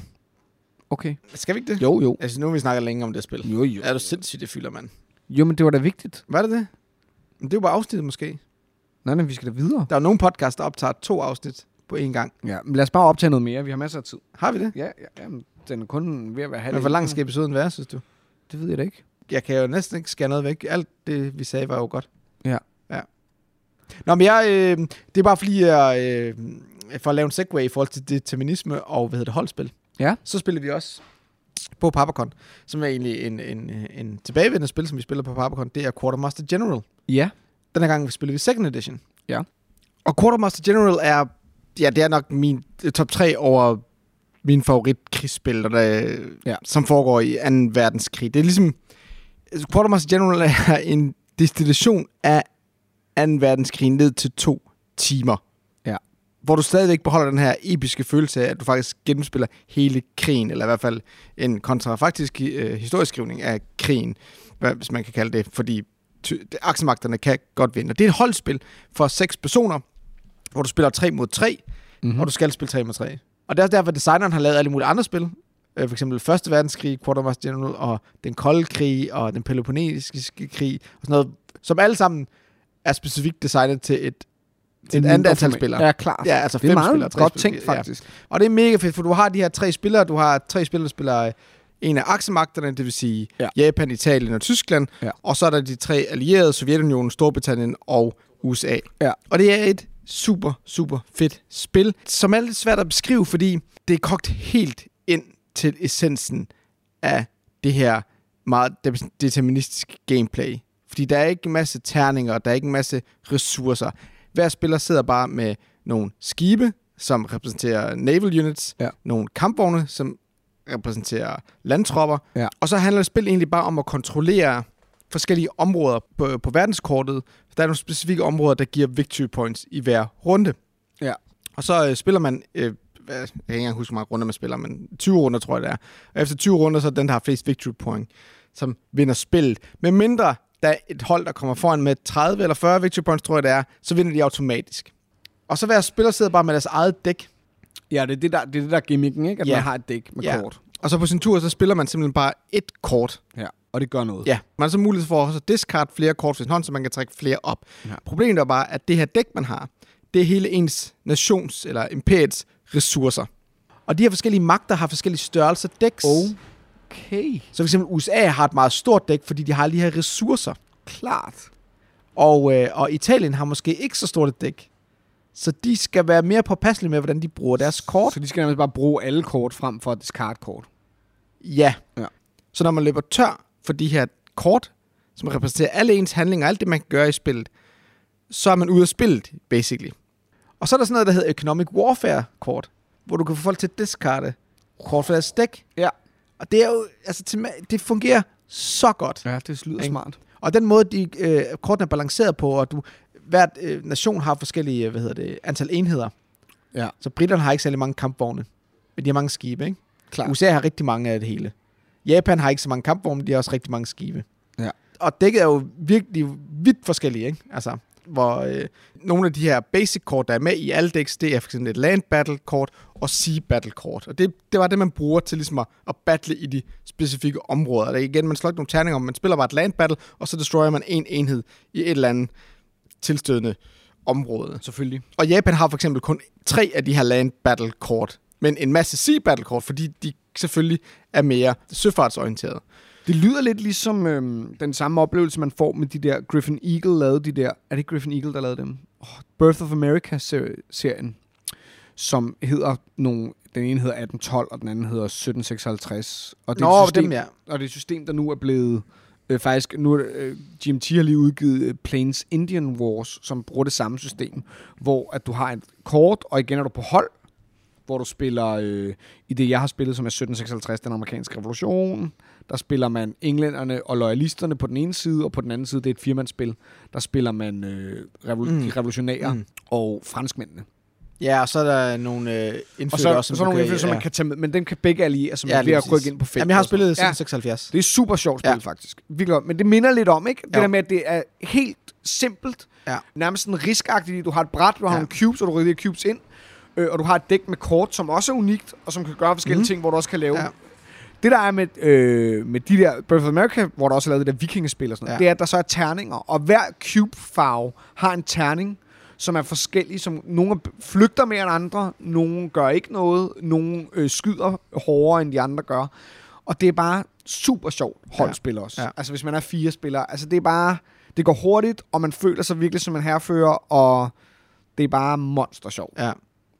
Okay. Skal vi ikke det? Jo, jo. Altså, nu har vi snakket længe om det spil. Jo, jo. Er du sindssygt, det fylder, mand? Jo, men det var da vigtigt. Var det det? Men det er jo bare afsnittet måske. Nej, nej, vi skal da videre. Der er jo nogle podcasts, der optager to afsnit på én gang. Ja, men lad os bare optage noget mere. Vi har masser af tid. Har vi det? Ja, ja jamen, den er kun ved at være halv. Men hvor lang skal episoden være, synes du? Det ved jeg da ikke. Jeg kan jo næsten ikke skære noget væk. Alt det, vi sagde, var jo godt. Ja. Ja. Nå, men jeg, øh, det er bare fordi, jeg, øh, for at lave en segue i forhold til determinisme og, hvad hedder det, holdspil. Ja. Så spiller vi også på Papacon, som er egentlig en, en, en tilbagevendende spil, som vi spiller på Papacon. Det er Quartermaster General. Ja. Den her gang spiller vi second edition. Ja. Og Quartermaster General er, ja, det er nok min øh, top 3 over min favorit krigsspil, der, Ja. som foregår i 2. verdenskrig. Det er ligesom, altså, Quartermaster General er en destillation af 2. verdenskrig ned til to timer. Hvor du stadigvæk beholder den her episke følelse af, at du faktisk gennemspiller hele krigen, eller i hvert fald en kontrafaktisk øh, historieskrivning af krigen, hvis man kan kalde det, fordi aksemagterne kan godt vinde. Og det er et holdspil for seks personer, hvor du spiller 3 mod 3, Mm-hmm. og du skal spille 3 mod 3. Og det er også derfor, at designeren har lavet alle mulige andre spil. Øh, For eksempel Første Verdenskrig, Quartermaster General, og Den Kolde Krig, og Den Peloponnesiske Krig, og sådan noget, som alle sammen er specifikt designet til et, et andet antal spillere. Ja, klart. Ja, altså det er fem meget spillere, godt spillere, tænkt, ja. faktisk. Og det er mega fedt, for du har de her tre spillere. Du har tre spillere, der spiller en af aksemagterne, det vil sige Ja. ja. Japan, Italien og Tyskland. Ja. Og så er der de tre allierede, Sovjetunionen, Storbritannien og USA. Ja. Og det er et super, super fedt spil, som er lidt svært at beskrive, fordi det er kogt helt ind til essensen af det her meget de- deterministiske gameplay. Fordi der er ikke en masse terninger, der er ikke en masse ressourcer. Hver spiller sidder bare med nogle skibe, som repræsenterer naval units, Ja. nogle kampvogne, som repræsenterer landtropper, Ja. og så handler spil egentlig bare om at kontrollere forskellige områder på, på verdenskortet. Der er nogle specifikke områder, der giver victory points i hver runde. Ja. Og så øh, spiller man, øh, hvad, jeg kan ikke engang huske, hvor mange runder man spiller, men 20 runder tror jeg det er. Og efter 20 runder, så er den, der har flest victory point, som vinder spillet. Med mindre der er et hold, der kommer foran med 30 eller 40 victory points, tror jeg det er, så vinder de automatisk. Og så hver spiller sidder bare med deres eget dæk, Ja, det er det, der, det er det der er gimmicken, ikke? At Ja. man har et dæk med Ja. kort. og så på sin tur, så spiller man simpelthen bare et kort. Ja. Og det gør noget. Ja, man har så mulighed for at discard flere kort for sin hånd, så man kan trække flere op. Ja. Problemet er bare, at det her dæk, man har, det er hele ens nations eller imperiets ressourcer. Og de her forskellige magter har forskellige størrelser dæks. Okay. Så for eksempel USA har et meget stort dæk, fordi de har de her ressourcer. Klart. Og, øh, og Italien har måske ikke så stort et dæk. Så de skal være mere påpasselige med, hvordan de bruger deres kort. Så de skal nærmest bare bruge alle kort frem for at discard kort. Ja. Ja. Så når man løber tør for de her kort, som repræsenterer alle ens handlinger, alt det, man kan gøre i spillet, så er man ude af spillet, basically. Og så er der sådan noget, der hedder Economic Warfare-kort, hvor du kan få folk til at discarde kort for deres dæk. Ja. Og det er jo, altså, til, det fungerer så godt. Ja, det lyder Ikke? smart. Og den måde, de øh, kortene er balanceret på, og du, hvert øh, nation har forskellige, hvad hedder det, antal enheder. Ja. Så britterne har ikke særlig mange kampvogne, men de har mange skibe, ikke? Klart. USA har rigtig mange af det hele. Japan har ikke så mange kampvogne, men de har også rigtig mange skibe. Ja. Og dækket er jo virkelig vidt forskellige, ikke? Altså, hvor øh, nogle af de her basic kort, der er med i alle decks, det er for eksempel et land battle kort og sea battle kort. Og det, det var det, man bruger til ligesom at, at battle i de specifikke områder. Der igen, man slår ikke nogle terninger om, man spiller bare et land battle, og så destroyer man en enhed i et eller andet tilstødende område. Selvfølgelig. Og Japan har for eksempel kun tre af de her land battle kort, men en masse sea battle kort, fordi de selvfølgelig er mere søfartsorienterede. Det lyder lidt ligesom øhm, den samme oplevelse, man får med de der Griffin Eagle lavede de der... Er det Griffin Eagle, der lavede dem? Oh, Birth of America-serien, som hedder nogle... Den ene hedder 1812, og den anden hedder 1756. Og det er Nå, et system, dem ja. Og det er et system, der nu er blevet... Øh, faktisk, nu er, øh, GMT har lige udgivet øh, Plains Indian Wars, som bruger det samme system, hvor at du har et kort, og igen er du på hold, hvor du spiller øh, i det, jeg har spillet, som er 1756, den amerikanske revolution. Der spiller man englænderne og loyalisterne på den ene side, og på den anden side, det er et firmandsspil. Der spiller man øh, revol- Mm. de revolutionære Mm. og franskmændene. Ja, og så er der nogle øh, Og indfødte så, også, så, som så nogle indfødte, som ja. man kan tage med, men dem kan begge alliere, som Ja, ja, er ved at rykke ind på feltet. Jamen, jeg har og spillet siden 76. Det er super sjovt spil, Ja. ja. faktisk. Virkelig. Men det minder lidt om, ikke? Det Jo. der med, at det er helt simpelt. Ja. Nærmest sådan riskagtigt. Du har et bræt, du har Ja. ja. nogle cubes, og du rykker de cubes ind. Øh, og du har et dæk med kort, som også er unikt, og som kan gøre forskellige mm. ting, hvor du også kan lave. Ja. Ja. Det der er med, øh, med de der Birth of America, hvor der også er lavet det der vikingespil og sådan noget, Ja. ja. det er, at der så er terninger, og hver cube-farve har en terning, som er forskellige, som nogle flygter mere end andre, nogle gør ikke noget, nogle øh, skyder hårdere end de andre gør. Og det er bare super sjovt holdspil også. Ja. Altså hvis man er fire spillere. Altså det er bare, det går hurtigt, og man føler sig virkelig som en herrefører, og det er bare monster sjovt. Ja.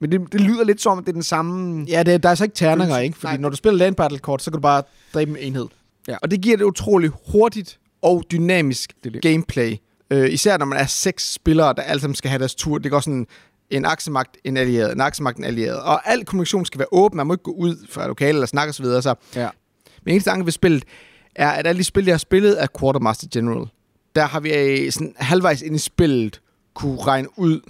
Men det, det lyder lidt som, at det er den samme... Ja, det, der er så ikke terninger, ikke? Fordi Nej. når du spiller land battle kort, så kan du bare dræbe en enhed. Ja. Og det giver det utrolig hurtigt og dynamisk Det det. gameplay. Øh, især når man er seks spillere, der alle sammen skal have deres tur. Det går sådan en aksemagt, en allieret, en aksemagt, en allieret. Og al kommunikation skal være åben. Man må ikke gå ud fra lokalet eller snakke osv. Så Ja. Men eneste anke ved spillet er, at alle de spil, jeg har spillet, er Quartermaster General. Der har vi øh, sådan halvvejs ind i spillet kunne regne ud,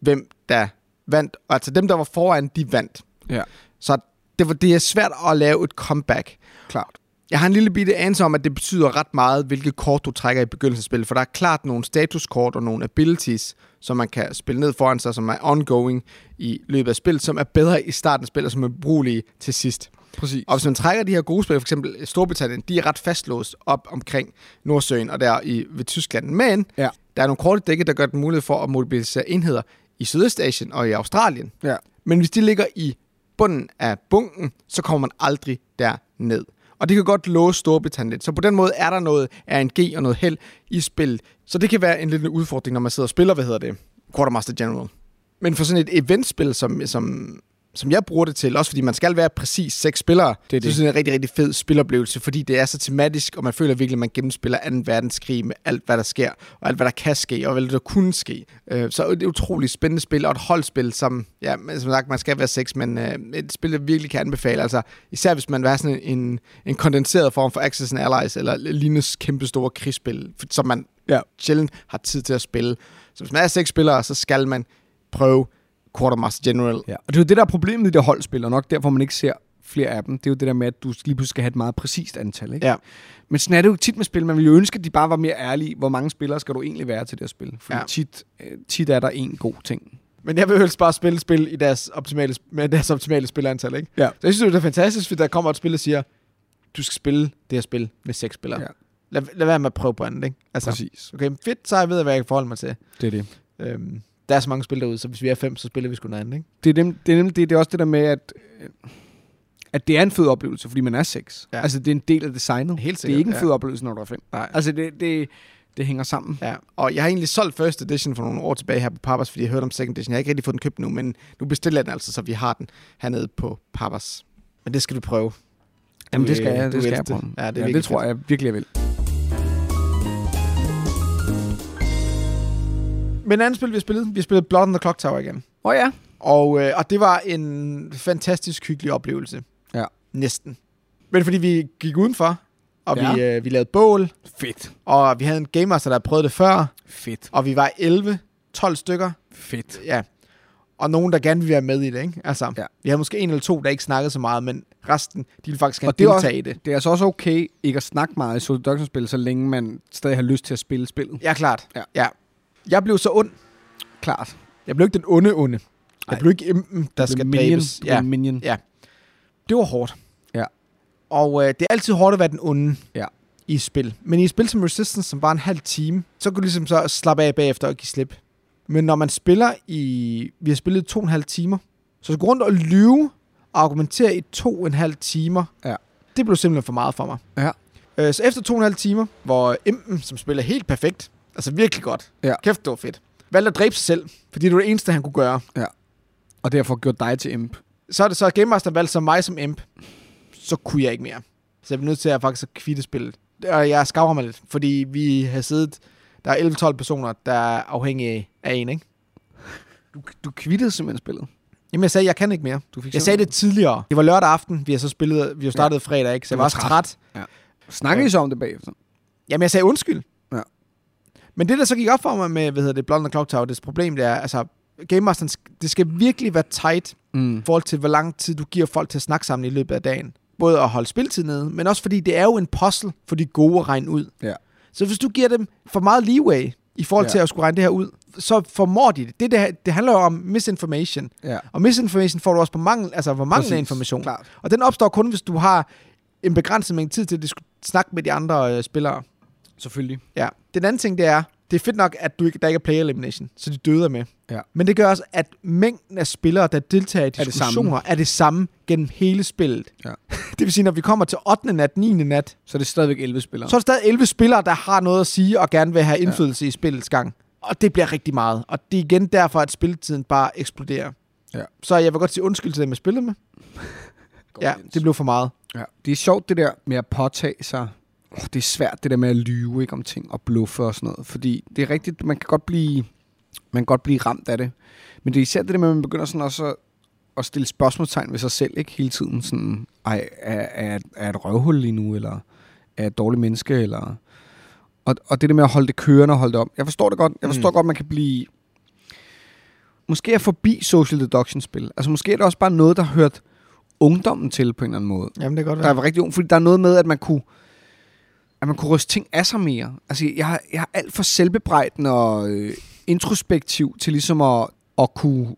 hvem der vandt. Altså dem, der var foran, de vandt. Ja. Så det, var, det er svært at lave et comeback. Klart. Jeg har en lille bitte anelse om, at det betyder ret meget, hvilket kort du trækker i begyndelsen af spillet, for der er klart nogle statuskort og nogle abilities, som man kan spille ned foran sig, som er ongoing i løbet af spillet, som er bedre i starten af spillet, og som er brugelige til sidst. Præcis. Og hvis man trækker de her gode spil, for eksempel Storbritannien, de er ret fastlåst op omkring Nordsøen og der i, ved Tyskland. Men Ja. der er nogle korte dække, der gør det muligt for at mobilisere enheder i Sydøstasien og i Australien. Ja. Men hvis de ligger i bunden af bunken, så kommer man aldrig derned. Og det kan godt låse Storbritannien lidt. Så på den måde er der noget RNG og noget held i spillet. Så det kan være en lille udfordring, når man sidder og spiller, hvad hedder det, Quartermaster General. Men for sådan et eventspil, som, som, som jeg bruger det til, også fordi man skal være præcis seks spillere, Det er det. så synes det er en rigtig, rigtig fed spiloplevelse, fordi det er så tematisk, og man føler virkelig, at man gennemspiller 2. verdenskrig med alt, hvad der sker, og alt, hvad der kan ske, og hvad der kunne ske. Øh, Så det er et utroligt spændende spil, og et holdspil, som, ja, som sagt, man skal være seks, men øh, et spil, jeg virkelig kan anbefale. Altså, især hvis man vil have sådan en, en kondenseret form for Access and Allies, eller lignende kæmpe store krigsspil, som man Ja. sjældent har tid til at spille. Så hvis man er seks spillere, så skal man prøve Quartermaster General. Ja. Og det er jo det, der er problemet i det holdspil, og nok derfor man ikke ser flere af dem. Det er jo det der med, at du lige pludselig skal have et meget præcist antal. Ikke? Ja. Men sådan er det jo tit med spil. Man ville jo ønske, at de bare var mere ærlige. Hvor mange spillere skal du egentlig være til det at spille? Fordi Ja. tit, øh, tit er der en god ting. Men jeg vil helst bare spille spil i deres optimale, med deres optimale spillerantal, ikke? Ja. Så jeg synes, det er fantastisk, hvis der kommer et spil, der siger, du skal spille det her spil med seks spillere. Ja. Lad, lad være med at prøve på andet, ikke? Altså, Præcis. okay, fedt, så jeg ved, hvad jeg kan forholde mig til. Det er det. Øhm, der er så mange spil derude, så hvis vi er fem, så spiller vi sgu noget andet, ikke? Det er, dem, det, er nemlig det, det er også det der med, at, at det er en fed oplevelse, fordi man er seks. Ja. Ja. Altså, det er en del af designet. Helt det er sikkert, ikke en ja. fed oplevelse, når du er fem. Nej. Altså, det, det, det hænger sammen. Ja, og jeg har egentlig solgt First Edition for nogle år tilbage her på Papas, fordi jeg hørte om Second Edition. Jeg har ikke rigtig fået den købt nu, men nu bestiller jeg den altså, så vi har den hernede på Papas. Men det skal du prøve. Jamen, det skal øh, jeg, det skal jeg prøve. Ja, det, er ja, det tror jeg virkelig, jeg vil. Men en anden spil, vi har spillet, vi har spillet Blood on the Clock Tower igen. Åh oh, ja. Og, øh, og det var en fantastisk hyggelig oplevelse. Ja. Næsten. Men fordi vi gik udenfor, og Ja. vi, øh, vi lavede bål, Fedt. og vi havde en Game Master, der prøvet det før, Fedt. og vi var 11, 12 stykker. Fedt. Ja. Og nogen, der gerne ville være med i det, ikke? Altså, Ja. vi havde måske en eller to, der ikke snakkede så meget, men resten, de ville faktisk gerne Og det deltage i det. Det er altså også okay ikke at snakke meget i Solidaritet-spil, så længe man stadig har lyst til at spille spillet. Ja, klart. Ja. ja. Jeg blev så ond. Klart. Jeg blev ikke den onde onde. Jeg Ej. blev ikke impen, der skal minion. dræbes. Ja. Minion. Ja. Det var hårdt. Ja. Og øh, det er altid hårdt at være den onde Ja. i et spil. Men i et spil som Resistance, som bare en halv time, så kunne du ligesom så slappe af bagefter og give slip. Men når man spiller i... Vi har spillet to og en halv timer. Så at gå rundt og lyve og argumentere i to og en halv timer, Ja. det blev simpelthen for meget for mig. Ja. Øh, så efter to og en halv timer, hvor Impen, som spiller helt perfekt, altså virkelig godt, Ja. kæft, det var fedt, valgte at dræbe sig selv, fordi det var det eneste, han kunne gøre. Og derfor gjort dig til imp. Så er det så, at Game Master valgte så mig som imp. Så kunne jeg ikke mere. Så jeg blev nødt til at faktisk at kvitte spillet. Og jeg skavrer mig lidt, fordi vi har siddet... Der er 11-12 personer, der er afhængige af en, ikke? Du, du kvittede simpelthen spillet. Jamen, jeg sagde, jeg kan ikke mere. Du fik Jeg sagde det tidligere. Det var lørdag aften, vi har så spillet, vi har startet ja. fredag, ikke? Så jeg var var også træt. træt. Snakker I så om det bagefter? Jamen, jeg sagde undskyld. Men det, der så gik op for mig med, hvad hedder det, the Clock Tower, det problem, det er, altså, Game Masteren, det skal virkelig være tight Mm. i forhold til, hvor lang tid du giver folk til at snakke sammen i løbet af dagen. Både at holde spiltid nede, men også fordi det er jo en puzzle for de gode at regne ud. Ja. Så hvis du giver dem for meget leeway i forhold Ja. til at skulle regne det her ud, så formår de det. Det, det, det handler jo om misinformation. Ja. Og misinformation får du også på mangel, altså hvor mangel af information. Klart. Og den opstår kun, hvis du har en begrænset mængde tid til at snakke med de andre øh, spillere. Selvfølgelig. Ja. Den anden ting, det er, det er fedt nok, at du ikke, der ikke er player elimination, så de døde er med. Ja. Men det gør også, at mængden af spillere, der deltager i det samme. diskussioner, er det samme gennem hele spillet. Ja. Det vil sige, når vi kommer til 8. nat, 9. nat, Så er det stadigvæk 11 spillere. så er der stadig 11 spillere, der har noget at sige og gerne vil have indflydelse ja. i spillets gang. Og det bliver rigtig meget. Og det er igen derfor, at spilletiden bare eksploderer. Ja. Så jeg vil godt sige undskyld til dem, jeg spillede med. Ja, det blev for meget. Ja. Det er sjovt det der med at påtage sig. Oh, det er svært det der med at lyve ikke, om ting og bluffe og sådan noget. Fordi det er rigtigt, man kan godt blive, man kan godt blive ramt af det. Men det er især det der med, at man begynder sådan også at, at stille spørgsmålstegn ved sig selv ikke hele tiden. Sådan, ej, er, er, er et røvhul lige nu, eller er et dårligt menneske, eller... Og, og det der med at holde det kørende og holde det op. Jeg forstår det godt. Jeg forstår mm. godt, man kan blive... Måske er forbi social deduction-spil. Altså måske er det også bare noget, der hørt ungdommen til på en eller anden måde Jamen, det kan godt der var rigtig ung, fordi der er noget med, at man kunne at man kunne ryste ting af sig mere. Altså, jeg, har- jeg er alt for selvbebrejdende og øh, introspektiv til ligesom at, at kunne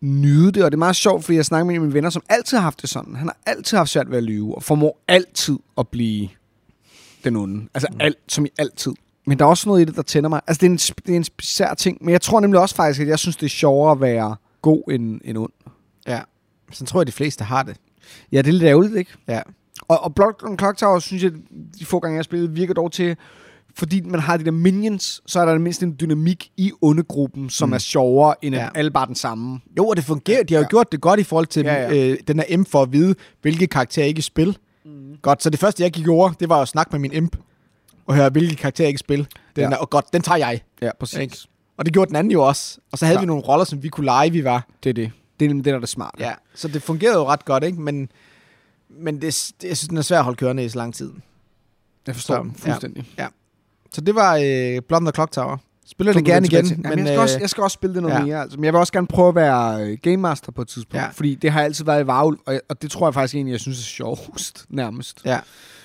nyde det, og det er meget sjovt, fordi jeg snakker med en af mine venner, som altid har haft det sådan. Han har altid haft svært ved at lyve, og formår altid at blive den onde. Altså Mm. alt, som i altid. Men der er også noget i det, der tænder mig. Altså, det er en, det er en speciel ting, men jeg tror nemlig også faktisk, at jeg synes, det er sjovere at være god end, end ond. Ja. Så tror jeg, de fleste har det. Ja, det er lidt ærgerligt, ikke? Ja. Og, og Blood and Clock Tower, synes jeg, de få gange, jeg har spillet, virker dog til, fordi man har de der minions, så er der mindst en dynamik i ondegruppen, som Mm. er sjovere, end at Ja. alle bare den samme. Jo, og det fungerer. De har jo Ja. gjort det godt i forhold til Ja, ja. Øh, den her M for at vide, hvilke karakterer ikke spil. Mm. Godt, så det første, jeg gik over, det var at snakke med min imp. Og høre, hvilke karakterer ikke spil. Den Ja. er, og godt, den tager jeg. Ja, præcis. Ikke? Og det gjorde den anden jo også. Og så havde Ja. vi nogle roller, som vi kunne lege, vi var. Det er det. Det er nemlig det, der er det smarte. Ja. Så det fungerede jo ret godt, ikke? Men, men det, det, jeg synes, den er svær at holde kørende i så lang tid. Jeg forstår Så, dem fuldstændig. Så det var øh, Blood and the Clock Tower. Spiller det gerne igen. til- Jamen, men, jeg, skal også, øh, jeg skal også spille det noget ja. ja. mere. Altså. Men jeg vil også gerne prøve at være øh, Game Master på et tidspunkt. Ja. Ja. Fordi det har altid været i Varul, og, og det tror jeg faktisk egentlig, jeg synes er sjovest nærmest. Ja.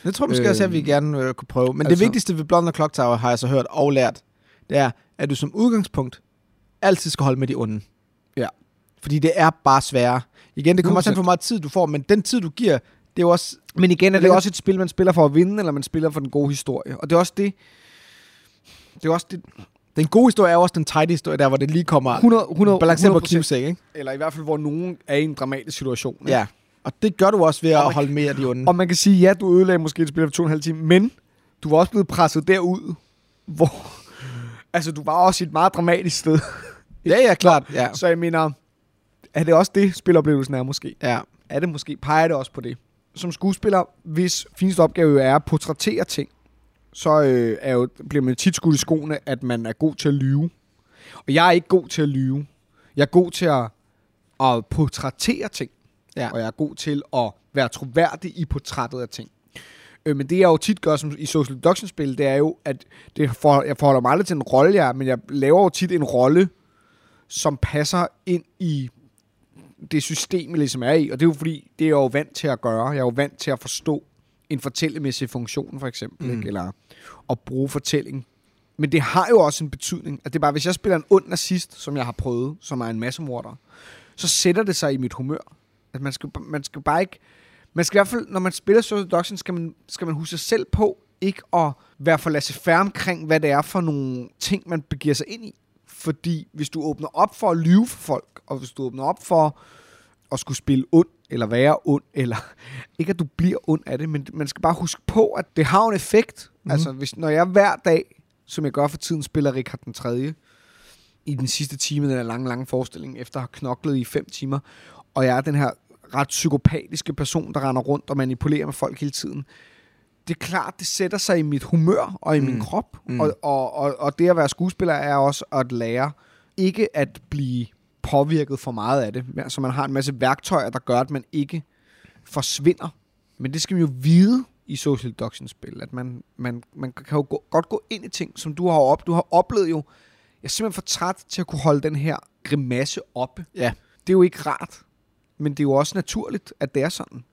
Det tror jeg måske også, at vi Øhm, gerne øh, kunne prøve. Men altså, det vigtigste ved the Clock Tower, har jeg så hørt og lært, det er, at du som udgangspunkt altid skal holde med de onde. Ja. Fordi det er bare sværere. Igen, det kommer også an 100%. på, hvor meget tid du får, men den tid, du giver, det er jo også... Men igen er det Det er- også et spil, man spiller for at vinde, eller man spiller for den gode historie. Og det er også det... Det er også det... Den gode historie er også den tight historie, der hvor det lige kommer 100, 100, balanceret på 100%. knivsæk, ikke? Eller i hvert fald, hvor nogen er i en dramatisk situation. ikke? Ja. Og det gør du også ved at holde med af de onde. Og man kan sige, ja, du ødelagde måske et spil for to og en halv time, men du var også blevet presset derud, hvor... Altså, du var også i et meget dramatisk sted. Ja, ja, klart. Ja. Så jeg mener, er det også det, spiloplevelsen er måske? ja. Er det måske? Peger det også på det? Som skuespiller, hvis fineste opgave jo er at portrættere ting, så øh, er jo, bliver man tit skudt i skoene, at man er god til at lyve. Og jeg er ikke god til at lyve. Jeg er god til at, at portrættere ting. Ja. Og jeg er god til at være troværdig i portrættet af ting. Øh, men det jeg jo tit gør som i social deduction-spil, det er jo, at det for, jeg forholder mig aldrig til en rolle, jeg men jeg laver jo tit en rolle, som passer ind i det system, jeg ligesom er i. Og det er jo fordi, det er jeg jo vant til at gøre. Jeg er jo vant til at forstå en fortællemæssig funktion, for eksempel. Mm. Ikke? Eller at bruge fortælling. Men det har jo også en betydning. At det er bare, hvis jeg spiller en ond nazist, som jeg har prøvet, som er en massemorder, så sætter det sig i mit humør. At man skal, man skal bare ikke... Man skal i hvert fald, når man spiller Social Deduction, skal man, skal man huske sig selv på, ikke at være for laissez omkring, hvad det er for nogle ting, man begiver sig ind i. Fordi hvis du åbner op for at lyve for folk, og hvis du åbner op for at skulle spille ond, eller være ond, eller ikke at du bliver ond af det, men man skal bare huske på, at det har en effekt. Mm. Altså, hvis, når jeg hver dag, som jeg gør for tiden, spiller Richard den 3. i den sidste time, den her lange, lange forestilling, efter at have knoklet i fem timer, og jeg er den her ret psykopatiske person, der render rundt og manipulerer med folk hele tiden. Det er klart, det sætter sig i mit humør og i mm. min krop. Mm. Og, og, og, og det at være skuespiller er også at lære ikke at blive påvirket for meget af det. Så man har en masse værktøjer, der gør, at man ikke forsvinder. Men det skal man jo vide i social deduction-spil, at man, man, man kan jo gå, godt gå ind i ting, som du har op. Du har oplevet jo, jeg er simpelthen for træt til at kunne holde den her grimasse oppe. Ja. Det er jo ikke rart, men det er jo også naturligt, at det er sådan.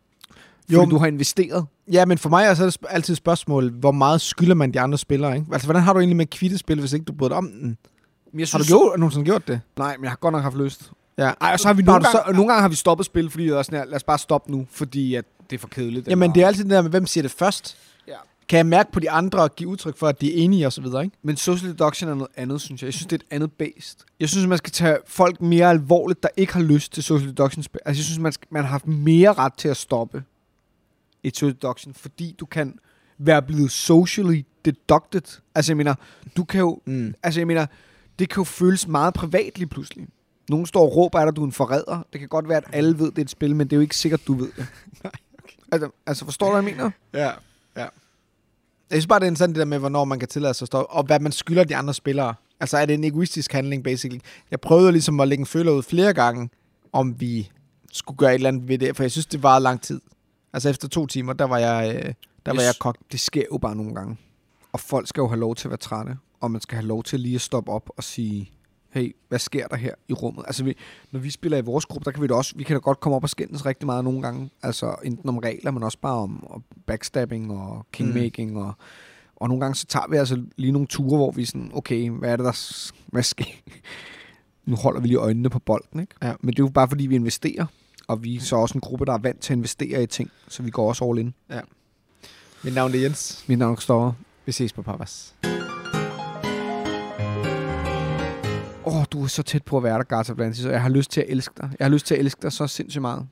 Jo, du har investeret. Ja, men for mig er så det altid et spørgsmål, hvor meget skylder man de andre spillere, ikke? Altså, hvordan har du egentlig med kvittespil, hvis ikke du bryder om den? Men jeg Har du gjort, nogensinde gjort det? Nej, men jeg har godt nok haft lyst. Ja. Ej, og så har vi nogle, gange, nogle gange har vi stoppet spil, fordi jeg er sådan her, lad os bare stoppe nu, fordi at det er for kedeligt. Jamen, eller- det er altid det der med, hvem siger det først. Ja. Kan jeg mærke på de andre og give udtryk for, at de er enige og så videre, ikke? Men social deduction er noget andet, synes jeg. Jeg synes, det er et andet based. Jeg synes, man skal tage folk mere alvorligt, der ikke har lyst til social deduction spil. Altså, jeg synes, man, skal, man har haft mere ret til at stoppe et social deduction, fordi du kan være blevet socially deducted. Altså, jeg mener, du kan jo... Mm. Altså, jeg mener, det kan jo føles meget privat lige pludselig. Nogen står og råber, at du er en forræder. Det kan godt være, at alle ved, det er et spil, men det er jo ikke sikkert, du ved det. Nej, altså, altså, forstår du, hvad jeg mener? Ja, ja. Jeg synes bare, det er interessant det der med, hvornår man kan tillade sig at stoppe, og hvad man skylder de andre spillere. Altså, er det en egoistisk handling, basically? Jeg prøvede ligesom at lægge en føler ud flere gange, om vi skulle gøre et eller andet ved det, for jeg synes, det varede lang tid. Altså, efter to timer, der var jeg, øh, der var Yes. jeg kogt. Det sker jo bare nogle gange. Og folk skal jo have lov til at være trætte, og man skal have lov til lige at stoppe op og sige, hey, hvad sker der her i rummet? Altså, vi, når vi spiller i vores gruppe, der kan vi da også, vi kan da godt komme op og skændes rigtig meget nogle gange. Altså, enten om regler, men også bare om, om backstabbing og kingmaking, mm. og, og nogle gange så tager vi altså lige nogle ture, hvor vi sådan, okay, hvad er det, der hvad sker? Nu holder vi lige øjnene på bolden, ikke? Ja. Men det er jo bare, fordi vi investerer, og vi er så også en gruppe, der er vant til at investere i ting, så vi går også all in. Mit navn er Jens. Mit navn er Kristoffer. Vi ses på Papas. Åh, oh, du er så tæt på at være der, Garza Blantis, og jeg har lyst til at elske dig. Jeg har lyst til at elske dig så sindssygt meget.